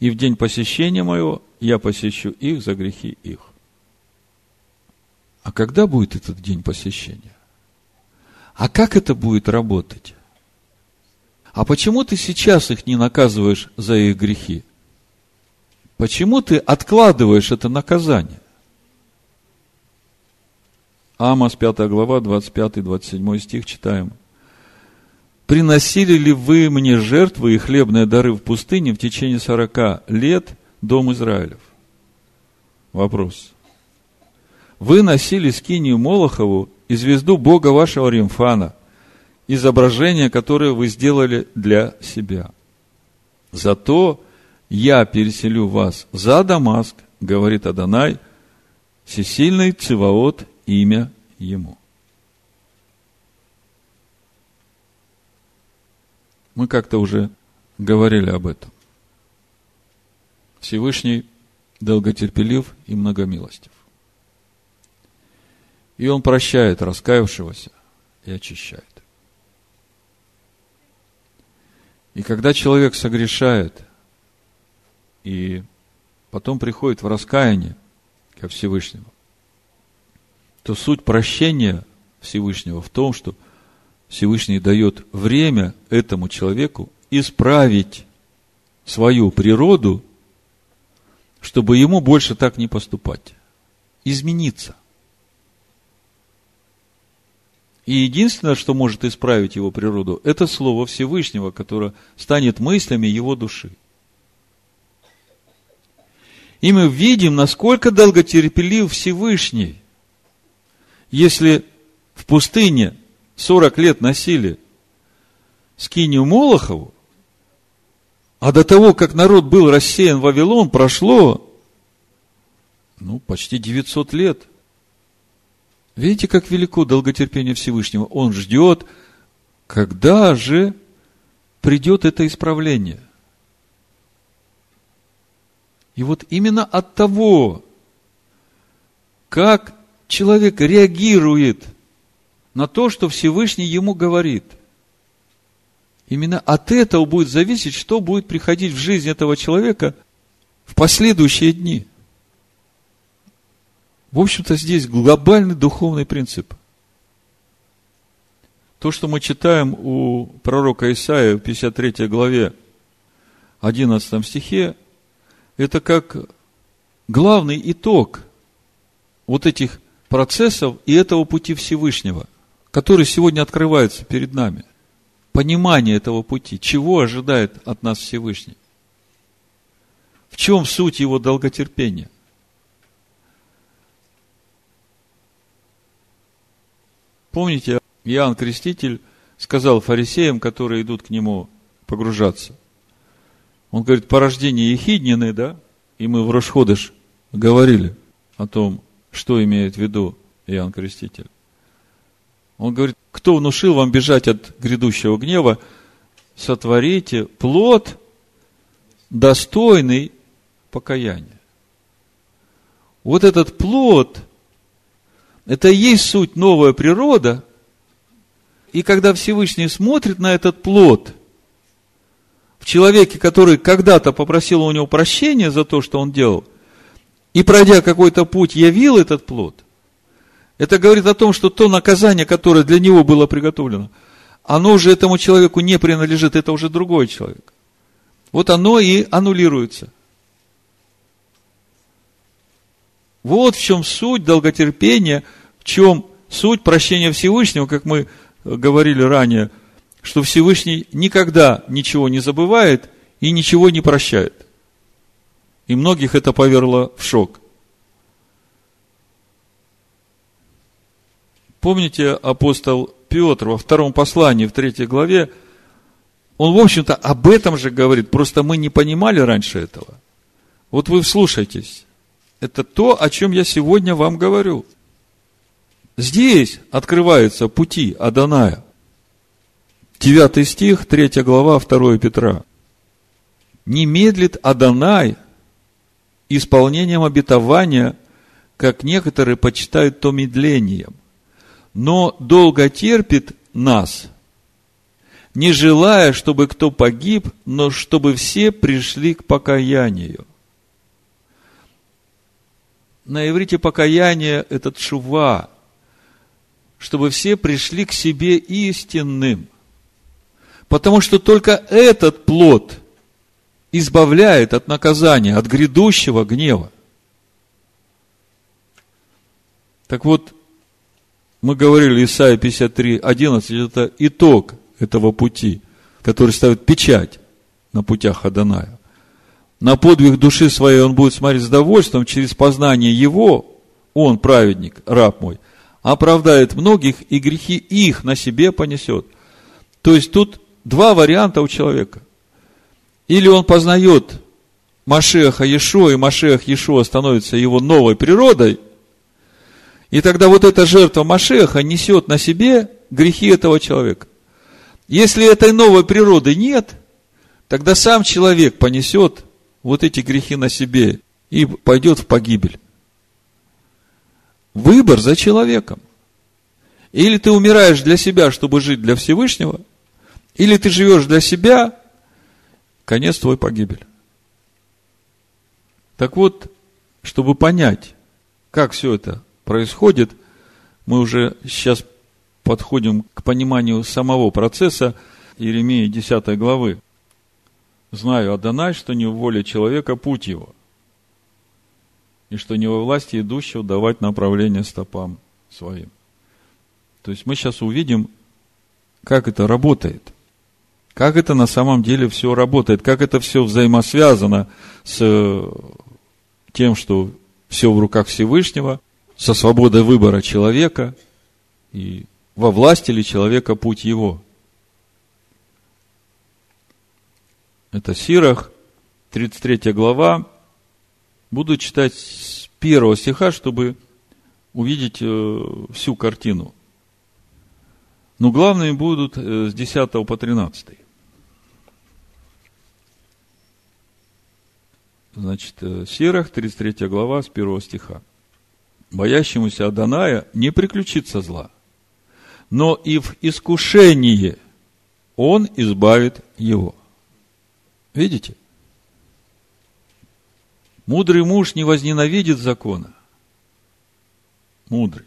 и в день посещения моего я посещу их за грехи их. А когда будет этот день посещения? А как это будет работать? А почему ты сейчас их не наказываешь за их грехи? Почему ты откладываешь это наказание? Амос 5 глава, 25-27 стих читаем – приносили ли вы мне жертвы и хлебные дары в пустыне в течение сорока лет, дом Израилев? Вопрос. Вы носили скинию Молохову и звезду Бога вашего Римфана, изображение, которое вы сделали для себя. Зато я переселю вас за Дамаск, говорит Адонай, всесильный Циваот, имя ему. Мы как-то уже говорили об этом. Всевышний долготерпелив и многомилостив. И Он прощает раскаявшегося и очищает. И когда человек согрешает и потом приходит в раскаяние ко Всевышнему, то суть прощения Всевышнего в том, что – Всевышний дает время этому человеку исправить свою природу, чтобы ему больше так не поступать. Измениться. И единственное, что может исправить его природу, это Слово Всевышнего, которое станет мыслями его души. И мы видим, насколько долготерпелив Всевышний. Если в пустыне 40 лет носили скинию Молохову, а до того, как народ был рассеян в Вавилон, прошло, ну, почти 900 лет. Видите, как велико долготерпение Всевышнего? Он ждет, когда же придет это исправление. И вот именно от того, как человек реагирует – на то, что Всевышний ему говорит. Именно от этого будет зависеть, что будет приходить в жизнь этого человека в последующие дни. В общем-то, здесь глобальный духовный принцип. То, что мы читаем у пророка Исаия в 53 главе 11 стихе, это как главный итог вот этих процессов и этого пути Всевышнего – который сегодня открывается перед нами. Понимание этого пути, чего ожидает от нас Всевышний. В чем суть его долготерпения? Помните, Иоанн Креститель сказал фарисеям, которые идут к нему погружаться. Он говорит, порождение Ехиднины, да? И мы в Рошходыш говорили о том, что имеет в виду Иоанн Креститель. Он говорит, кто внушил вам бежать от грядущего гнева, сотворите плод, достойный покаяния. Вот этот плод, это и есть суть новая природа. И когда Всевышний смотрит на этот плод, в человеке, который когда-то попросил у него прощения за то, что он делал, и пройдя какой-то путь, явил этот плод – Это говорит о том, что то наказание, которое для него было приготовлено, оно уже этому человеку не принадлежит, это уже другой человек. Вот оно и аннулируется. Вот в чем суть долготерпения, в чем суть прощения Всевышнего, как мы говорили ранее, что Всевышний никогда ничего не забывает и ничего не прощает. И многих это повергло в шок. Помните, апостол Петр во втором послании, в третьей главе, он, в общем-то, об этом же говорит, просто мы не понимали раньше этого. Вот вы вслушайтесь. Это то, о чем я сегодня вам говорю. Здесь открываются пути Аданая. Девятый стих, третья глава, 2 Петра. Не медлит Адонай исполнением обетования, как некоторые почитают то медлением, но долго терпит нас, не желая, чтобы кто погиб, но чтобы все пришли к покаянию. На иврите покаяние – это шува, чтобы все пришли к себе истинным – Потому что только этот плод избавляет от наказания, от грядущего гнева. Так вот, мы говорили, Исайя 53, 11, это итог этого пути, который ставит печать на путях Аданая. На подвиг души своей он будет смотреть с довольством, через познание его, он, праведник, раб мой, оправдает многих и грехи их на себе понесет. То есть тут два варианта у человека. Или он познает Машеха Ешо, и Машех Ешо становится его новой природой, и тогда вот эта жертва Машеха несет на себе грехи этого человека. Если этой новой природы нет, тогда сам человек понесет вот эти грехи на себе и пойдет в погибель. Выбор за человеком. Или ты умираешь для себя, чтобы жить для Всевышнего – или ты живешь для себя, конец твой погибель. Так вот, чтобы понять, как все это происходит, мы уже сейчас подходим к пониманию самого процесса Иеремии 10 главы. «Знаю, Адонай, что не в воле человека путь его, и что не во власти идущего давать направление стопам своим». То есть мы сейчас увидим, как это работает – как это на самом деле все работает, как это все взаимосвязано с э, тем, что все в руках Всевышнего, со свободой выбора человека и во власти ли человека путь его. Это Сирах, 33 глава. Буду читать с первого стиха, чтобы увидеть э, всю картину. Но главными будут э, с 10 по 13. Значит, э, Сирах, 33 глава, с 1 стиха. Боящемуся Аданая не приключится зла, но и в искушении он избавит его. Видите? Мудрый муж не возненавидит закона. Мудрый.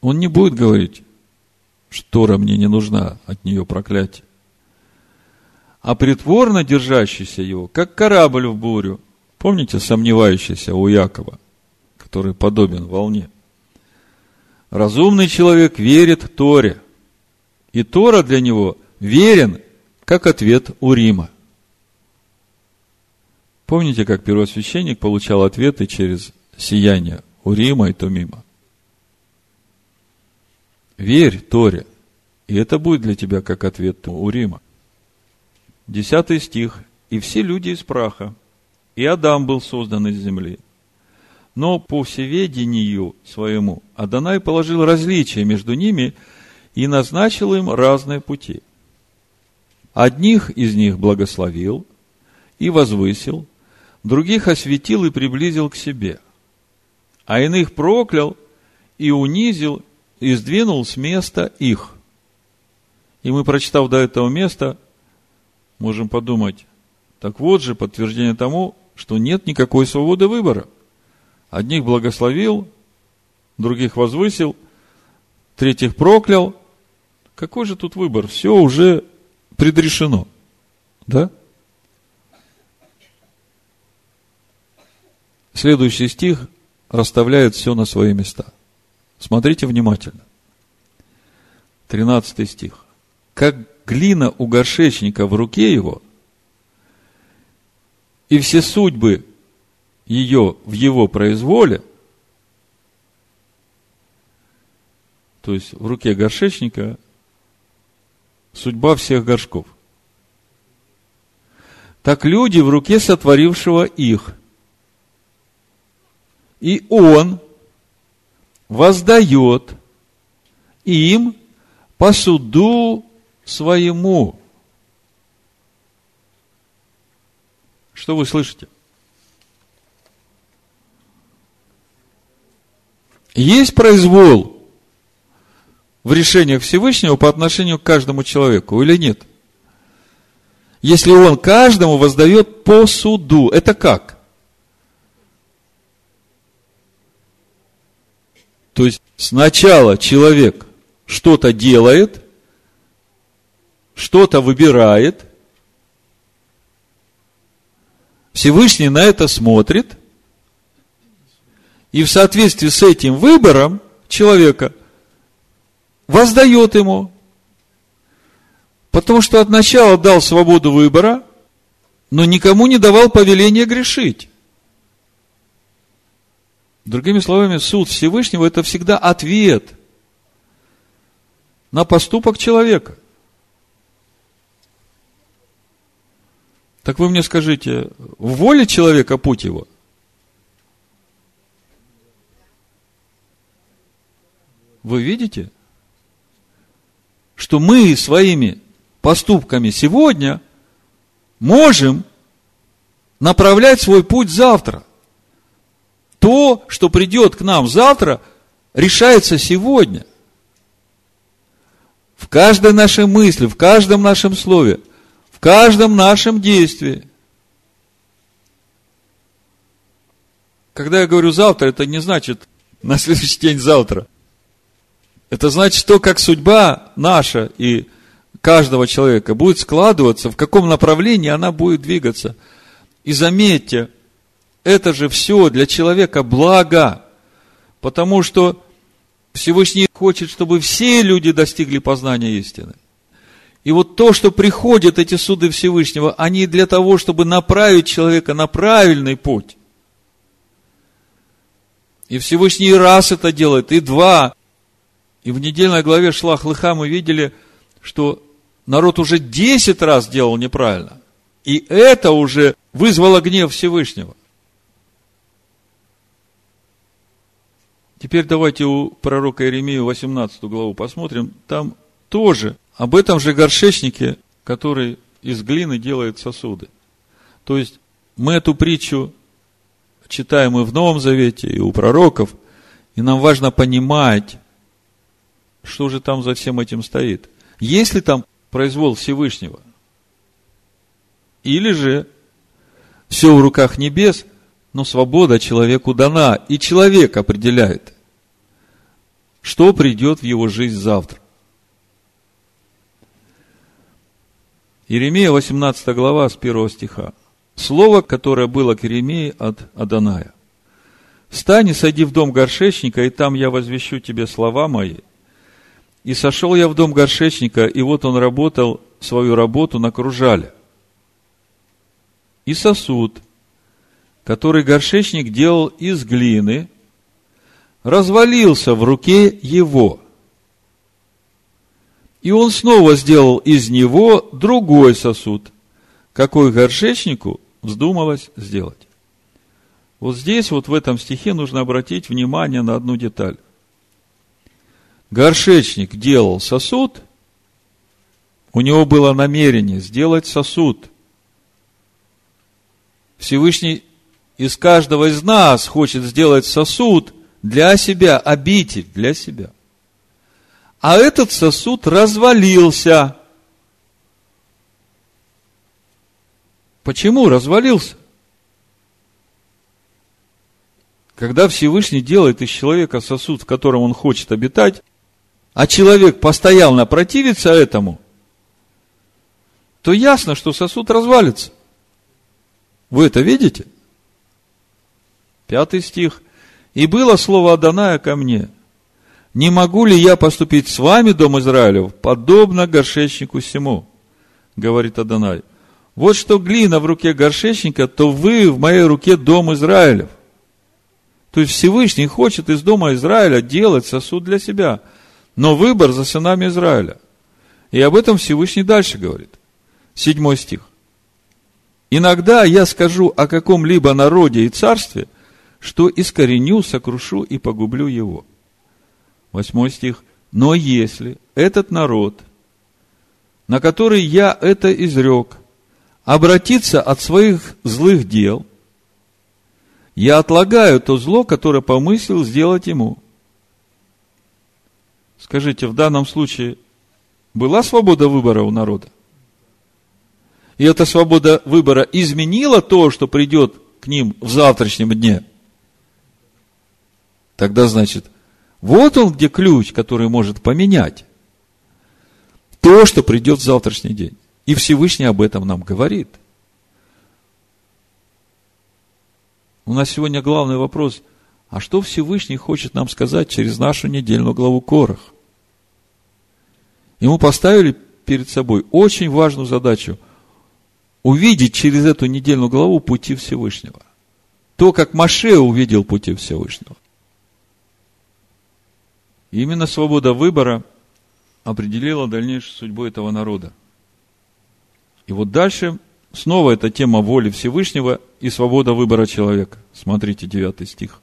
Он не будет говорить, что мне не нужна, от нее проклятие а притворно держащийся его, как корабль в бурю. Помните сомневающийся у Якова, который подобен волне? Разумный человек верит Торе, и Тора для него верен, как ответ у Рима. Помните, как первосвященник получал ответы через сияние у Рима и Тумима? Верь Торе, и это будет для тебя как ответ у Рима. Десятый стих. «И все люди из праха, и Адам был создан из земли. Но по всеведению своему Адонай положил различия между ними и назначил им разные пути. Одних из них благословил и возвысил, других осветил и приблизил к себе, а иных проклял и унизил и сдвинул с места их. И мы, прочитав до этого места, можем подумать, так вот же подтверждение тому, что нет никакой свободы выбора. Одних благословил, других возвысил, третьих проклял. Какой же тут выбор? Все уже предрешено. Да? Следующий стих расставляет все на свои места. Смотрите внимательно. 13 стих. Как глина у горшечника в руке его, и все судьбы ее в его произволе, то есть в руке горшечника, судьба всех горшков. Так люди в руке сотворившего их. И он воздает им по суду своему. Что вы слышите? Есть произвол в решениях Всевышнего по отношению к каждому человеку или нет? Если он каждому воздает по суду, это как? То есть сначала человек что-то делает, что-то выбирает, Всевышний на это смотрит, и в соответствии с этим выбором человека воздает ему. Потому что от начала дал свободу выбора, но никому не давал повеления грешить. Другими словами, суд Всевышнего – это всегда ответ на поступок человека. Так вы мне скажите, в воле человека путь его? Вы видите, что мы своими поступками сегодня можем направлять свой путь завтра. То, что придет к нам завтра, решается сегодня. В каждой нашей мысли, в каждом нашем слове – в каждом нашем действии. Когда я говорю завтра, это не значит на следующий день завтра. Это значит то, как судьба наша и каждого человека будет складываться, в каком направлении она будет двигаться. И заметьте, это же все для человека благо, потому что Всевышний хочет, чтобы все люди достигли познания истины. И вот то, что приходят эти суды Всевышнего, они для того, чтобы направить человека на правильный путь. И Всевышний раз это делает, и два. И в недельной главе Шлах Лыха мы видели, что народ уже десять раз делал неправильно. И это уже вызвало гнев Всевышнего. Теперь давайте у пророка Иеремии 18 главу посмотрим. Там тоже об этом же горшечнике, который из глины делает сосуды. То есть, мы эту притчу читаем и в Новом Завете, и у пророков, и нам важно понимать, что же там за всем этим стоит. Есть ли там произвол Всевышнего? Или же все в руках небес, но свобода человеку дана, и человек определяет, что придет в его жизнь завтра. Иеремия, 18 глава, с 1 стиха. Слово, которое было к Иеремии от Аданая. «Встань и сойди в дом горшечника, и там я возвещу тебе слова мои». И сошел я в дом горшечника, и вот он работал свою работу на кружале. И сосуд, который горшечник делал из глины, развалился в руке его – и он снова сделал из него другой сосуд, какой горшечнику вздумалось сделать. Вот здесь, вот в этом стихе нужно обратить внимание на одну деталь. Горшечник делал сосуд, у него было намерение сделать сосуд. Всевышний из каждого из нас хочет сделать сосуд для себя, обитель для себя – а этот сосуд развалился. Почему развалился? Когда Всевышний делает из человека сосуд, в котором он хочет обитать, а человек постоянно противится этому, то ясно, что сосуд развалится. Вы это видите? Пятый стих. «И было слово Аданая ко мне, не могу ли я поступить с вами, дом Израилев, подобно горшечнику сему?» Говорит Адонай. Вот что глина в руке горшечника, то вы в моей руке дом Израилев. То есть Всевышний хочет из дома Израиля делать сосуд для себя. Но выбор за сынами Израиля. И об этом Всевышний дальше говорит. Седьмой стих. Иногда я скажу о каком-либо народе и царстве, что искореню, сокрушу и погублю его. Восьмой стих. Но если этот народ, на который я это изрек, обратиться от своих злых дел, я отлагаю то зло, которое помыслил сделать ему. Скажите, в данном случае была свобода выбора у народа? И эта свобода выбора изменила то, что придет к ним в завтрашнем дне? Тогда, значит, вот он где ключ, который может поменять то, что придет в завтрашний день. И Всевышний об этом нам говорит. У нас сегодня главный вопрос, а что Всевышний хочет нам сказать через нашу недельную главу Корах? Ему поставили перед собой очень важную задачу увидеть через эту недельную главу пути Всевышнего. То, как Маше увидел пути Всевышнего. И именно свобода выбора определила дальнейшую судьбу этого народа. И вот дальше снова эта тема воли Всевышнего и свобода выбора человека. Смотрите, 9 стих.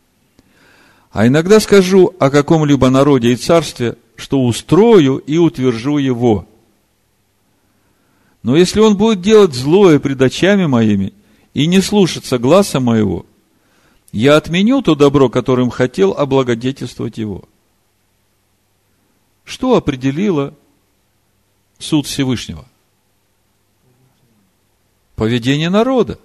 А иногда скажу о каком-либо народе и царстве, что устрою и утвержу его. Но если он будет делать злое пред очами моими и не слушаться гласа моего, я отменю то добро, которым хотел облагодетельствовать его. Что определило суд Всевышнего – поведение народа.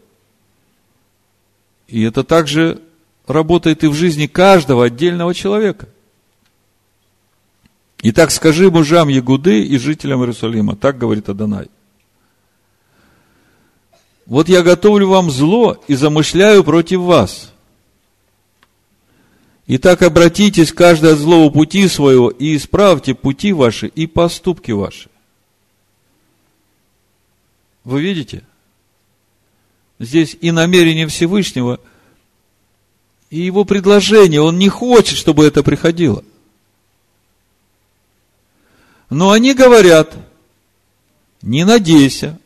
И это также работает и в жизни каждого отдельного человека. Итак, скажи мужам Ягуды и жителям Иерусалима, так говорит Адонай. Вот я готовлю вам зло и замышляю против вас. Итак, обратитесь каждый от злого пути своего и исправьте пути ваши и поступки ваши. Вы видите? Здесь и намерение Всевышнего, и его предложение. Он не хочет, чтобы это приходило. Но они говорят, не надейся,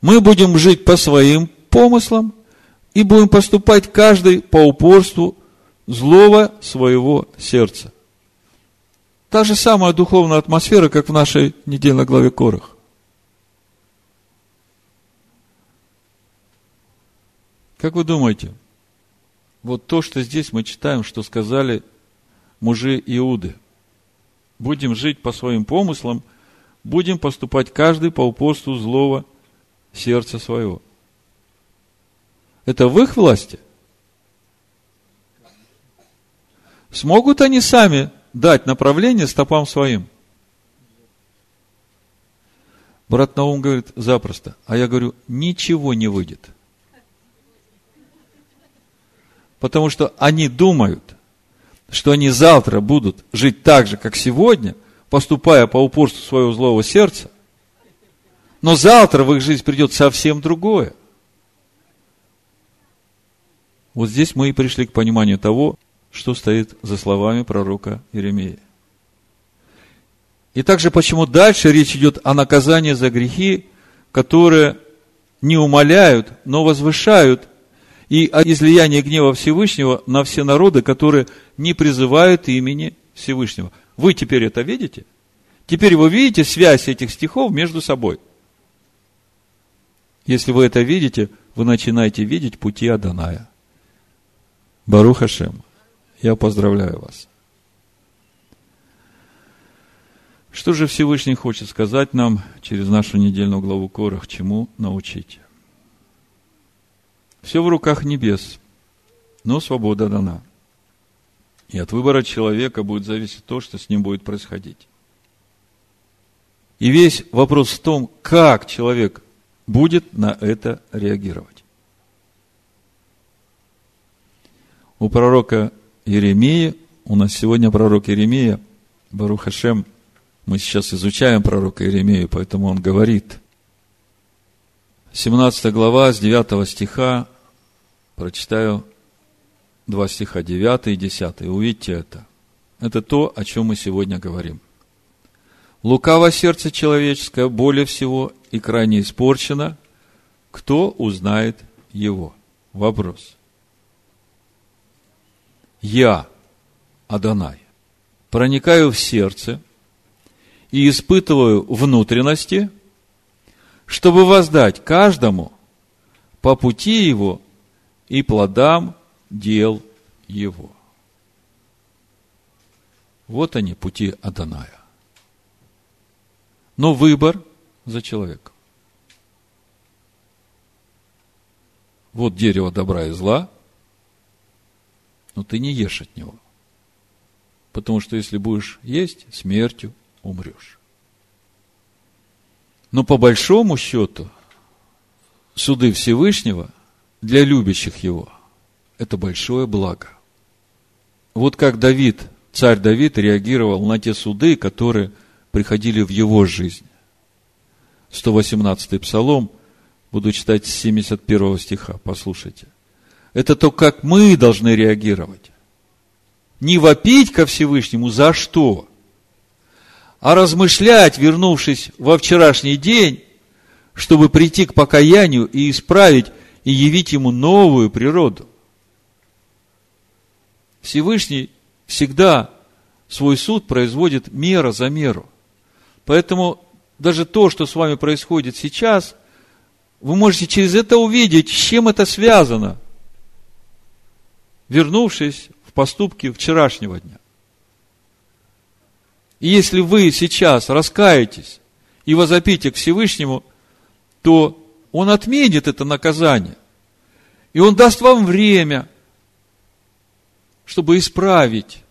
мы будем жить по своим помыслам и будем поступать каждый по упорству злого своего сердца. Та же самая духовная атмосфера, как в нашей недельной главе Корах. Как вы думаете, вот то, что здесь мы читаем, что сказали мужи Иуды. Будем жить по своим помыслам, будем поступать каждый по упорству злого сердца своего. Это в их власти? Смогут они сами дать направление стопам своим? Брат Наум говорит, запросто. А я говорю, ничего не выйдет – Потому что они думают, что они завтра будут жить так же, как сегодня, поступая по упорству своего злого сердца. Но завтра в их жизнь придет совсем другое. Вот здесь мы и пришли к пониманию того, что стоит за словами пророка Иеремии. И также почему дальше речь идет о наказании за грехи, которые не умоляют, но возвышают и о излиянии гнева Всевышнего на все народы, которые не призывают имени Всевышнего. Вы теперь это видите? Теперь вы видите связь этих стихов между собой. Если вы это видите, вы начинаете видеть пути Аданая. Барух Хашем, я поздравляю вас. Что же Всевышний хочет сказать нам через нашу недельную главу Корах, чему научить? Все в руках небес. но свобода дана. И от выбора человека будет зависеть то, что с ним будет происходить. И весь вопрос в том, как человек будет на это реагировать. У пророка Еремии, у нас сегодня пророк Еремия, Барух Хашем, мы сейчас изучаем пророка Еремею, поэтому он говорит. 17 глава с 9 стиха, прочитаю два стиха, 9 и 10. Увидите это. Это то, о чем мы сегодня говорим. Лукаво сердце человеческое более всего и крайне испорчено. Кто узнает его? Вопрос. Я, Адонай, проникаю в сердце и испытываю внутренности, чтобы воздать каждому по пути его и плодам дел его. Вот они, пути Аданая. Но выбор за человеком. Вот дерево добра и зла, но ты не ешь от него. Потому что если будешь есть, смертью умрешь. Но по большому счету, суды Всевышнего для любящих его – это большое благо. Вот как Давид, царь Давид реагировал на те суды, которые приходили в его жизнь. 118-й псалом, буду читать с 71 стиха, послушайте. Это то, как мы должны реагировать. Не вопить ко Всевышнему за что, а размышлять, вернувшись во вчерашний день, чтобы прийти к покаянию и исправить и явить ему новую природу. Всевышний всегда свой суд производит мера за меру. Поэтому даже то, что с вами происходит сейчас, вы можете через это увидеть, с чем это связано, вернувшись в поступки вчерашнего дня. И если вы сейчас раскаетесь и возопите к Всевышнему, то Он отменит это наказание. И Он даст вам время чтобы исправить.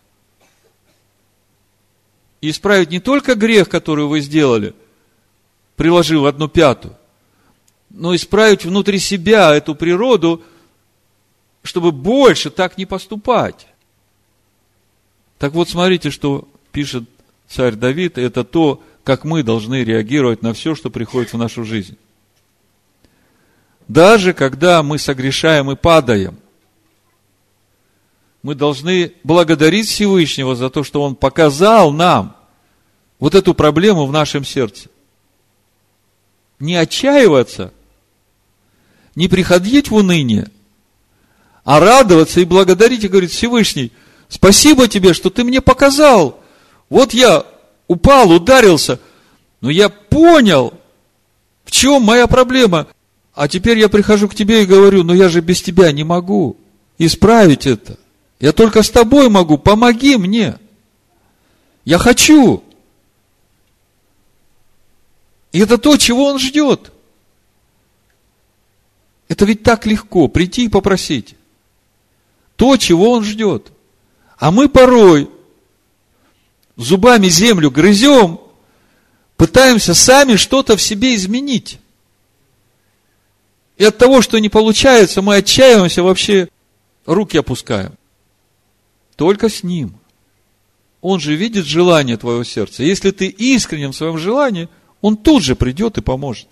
И исправить не только грех, который вы сделали, приложив одну пятую, но исправить внутри себя эту природу, чтобы больше так не поступать. Так вот, смотрите, что пишет царь Давид, это то, как мы должны реагировать на все, что приходит в нашу жизнь. Даже когда мы согрешаем и падаем – мы должны благодарить Всевышнего за то, что Он показал нам вот эту проблему в нашем сердце. Не отчаиваться, не приходить в уныние, а радоваться и благодарить и говорить, Всевышний, спасибо тебе, что ты мне показал. Вот я упал, ударился, но я понял, в чем моя проблема. А теперь я прихожу к тебе и говорю, но я же без тебя не могу исправить это. Я только с тобой могу, помоги мне. Я хочу. И это то, чего он ждет. Это ведь так легко, прийти и попросить. То, чего он ждет. А мы порой зубами землю грызем, пытаемся сами что-то в себе изменить. И от того, что не получается, мы отчаиваемся, вообще руки опускаем. Только с Ним. Он же видит желание твоего сердца. Если ты искренен в своем желании, Он тут же придет и поможет.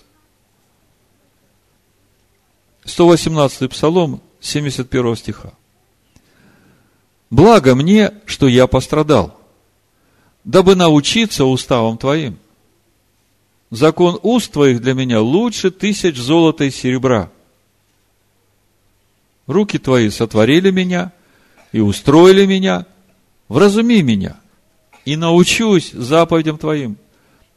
118 Псалом, 71 стиха. Благо мне, что я пострадал, дабы научиться уставам Твоим. Закон уст Твоих для меня лучше тысяч золота и серебра. Руки Твои сотворили меня, и устроили меня, вразуми меня, и научусь заповедям Твоим.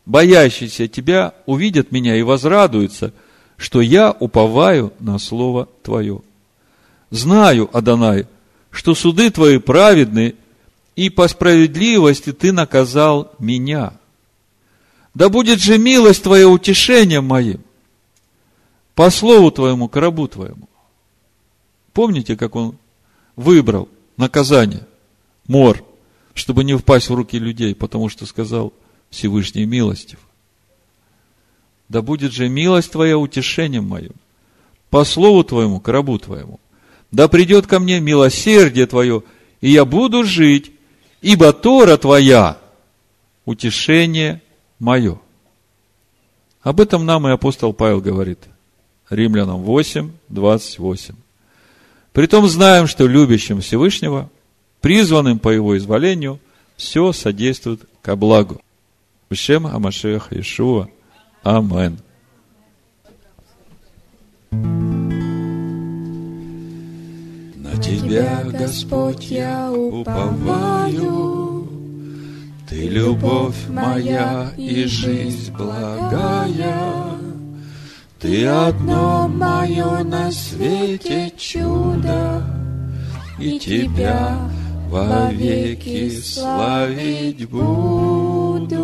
Боящиеся Тебя увидят меня и возрадуются, что я уповаю на Слово Твое. Знаю, Адонай, что суды Твои праведны, и по справедливости Ты наказал меня. Да будет же милость Твоя утешением моим, по Слову Твоему, к рабу Твоему. Помните, как он выбрал наказание, мор, чтобы не впасть в руки людей, потому что сказал Всевышний милостив. Да будет же милость Твоя утешением моим, по слову Твоему, к рабу Твоему. Да придет ко мне милосердие Твое, и я буду жить, ибо Тора Твоя – утешение мое. Об этом нам и апостол Павел говорит. Римлянам 8, 28. Притом знаем, что любящим Всевышнего, призванным по его изволению, все содействует ко благу. Бешем Амашех Иешуа. Амен. На Тебя, Господь, я уповаю, Ты любовь моя и жизнь благая, Ты одно мое на свете чудо, И Тебя вовеки славить буду.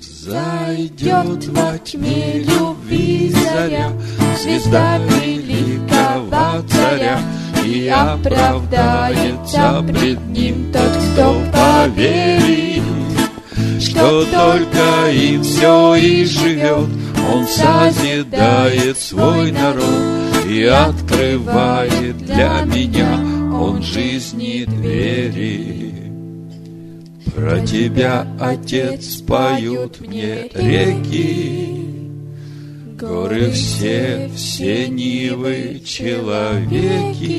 Зайдет во тьме любви заря, Звезда великого царя, И оправдается пред ним тот, кто поверит, Что только им все и живет, Он созидает свой народ И открывает для меня. Он жизни двери. Про тебя, Отец, поют мне реки, Горы все, все нивы, человеки.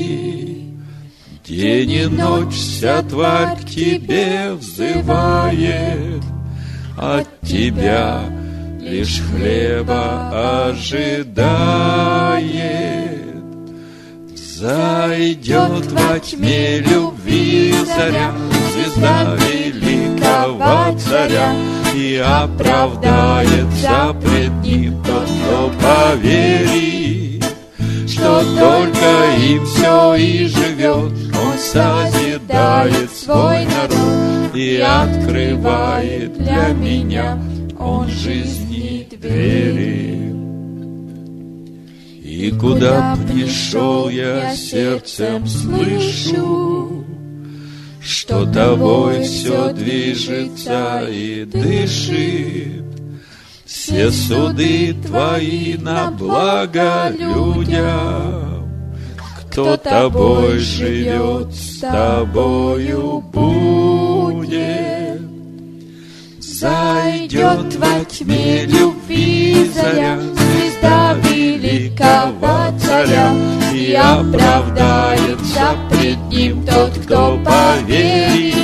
День и ночь вся тварь к тебе взывает, От тебя лишь хлеба ожидает. Зайдет во тьме любви заря, звезда великого царя, и оправдается пред ним тот, кто поверит, что только им все и живет, он созидает свой народ и открывает для меня он жизни двери. И куда б ни шел я сердцем слышу, что тобой все движется и дышит. Все суды твои на благо людям. Кто тобой живет, с тобою будет. Зайдет во тьме любви заря, звезда великого царя, и оправдается пред ним тот, кто поверит,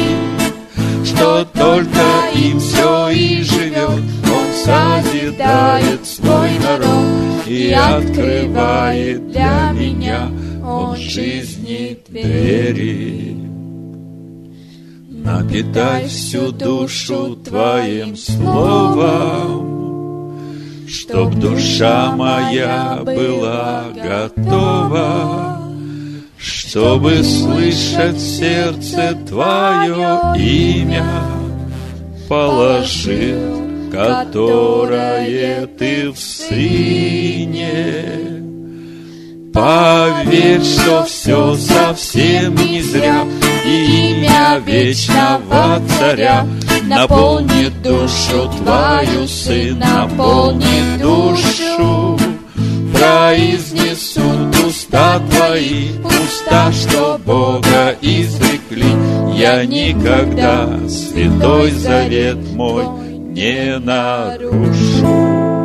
что только им все и живет, он созидает свой народ и открывает для меня он жизни двери. Напитай всю душу Твоим словом, Чтоб душа моя была готова, Чтобы слышать сердце Твое имя, Положил, которое Ты в Сыне. Поверь, что все совсем не зря, Имя вечного царя Наполнит душу твою, Сын, наполнит душу. Произнесут уста твои, уста, что Бога изрекли. Я никогда святой завет мой не нарушу.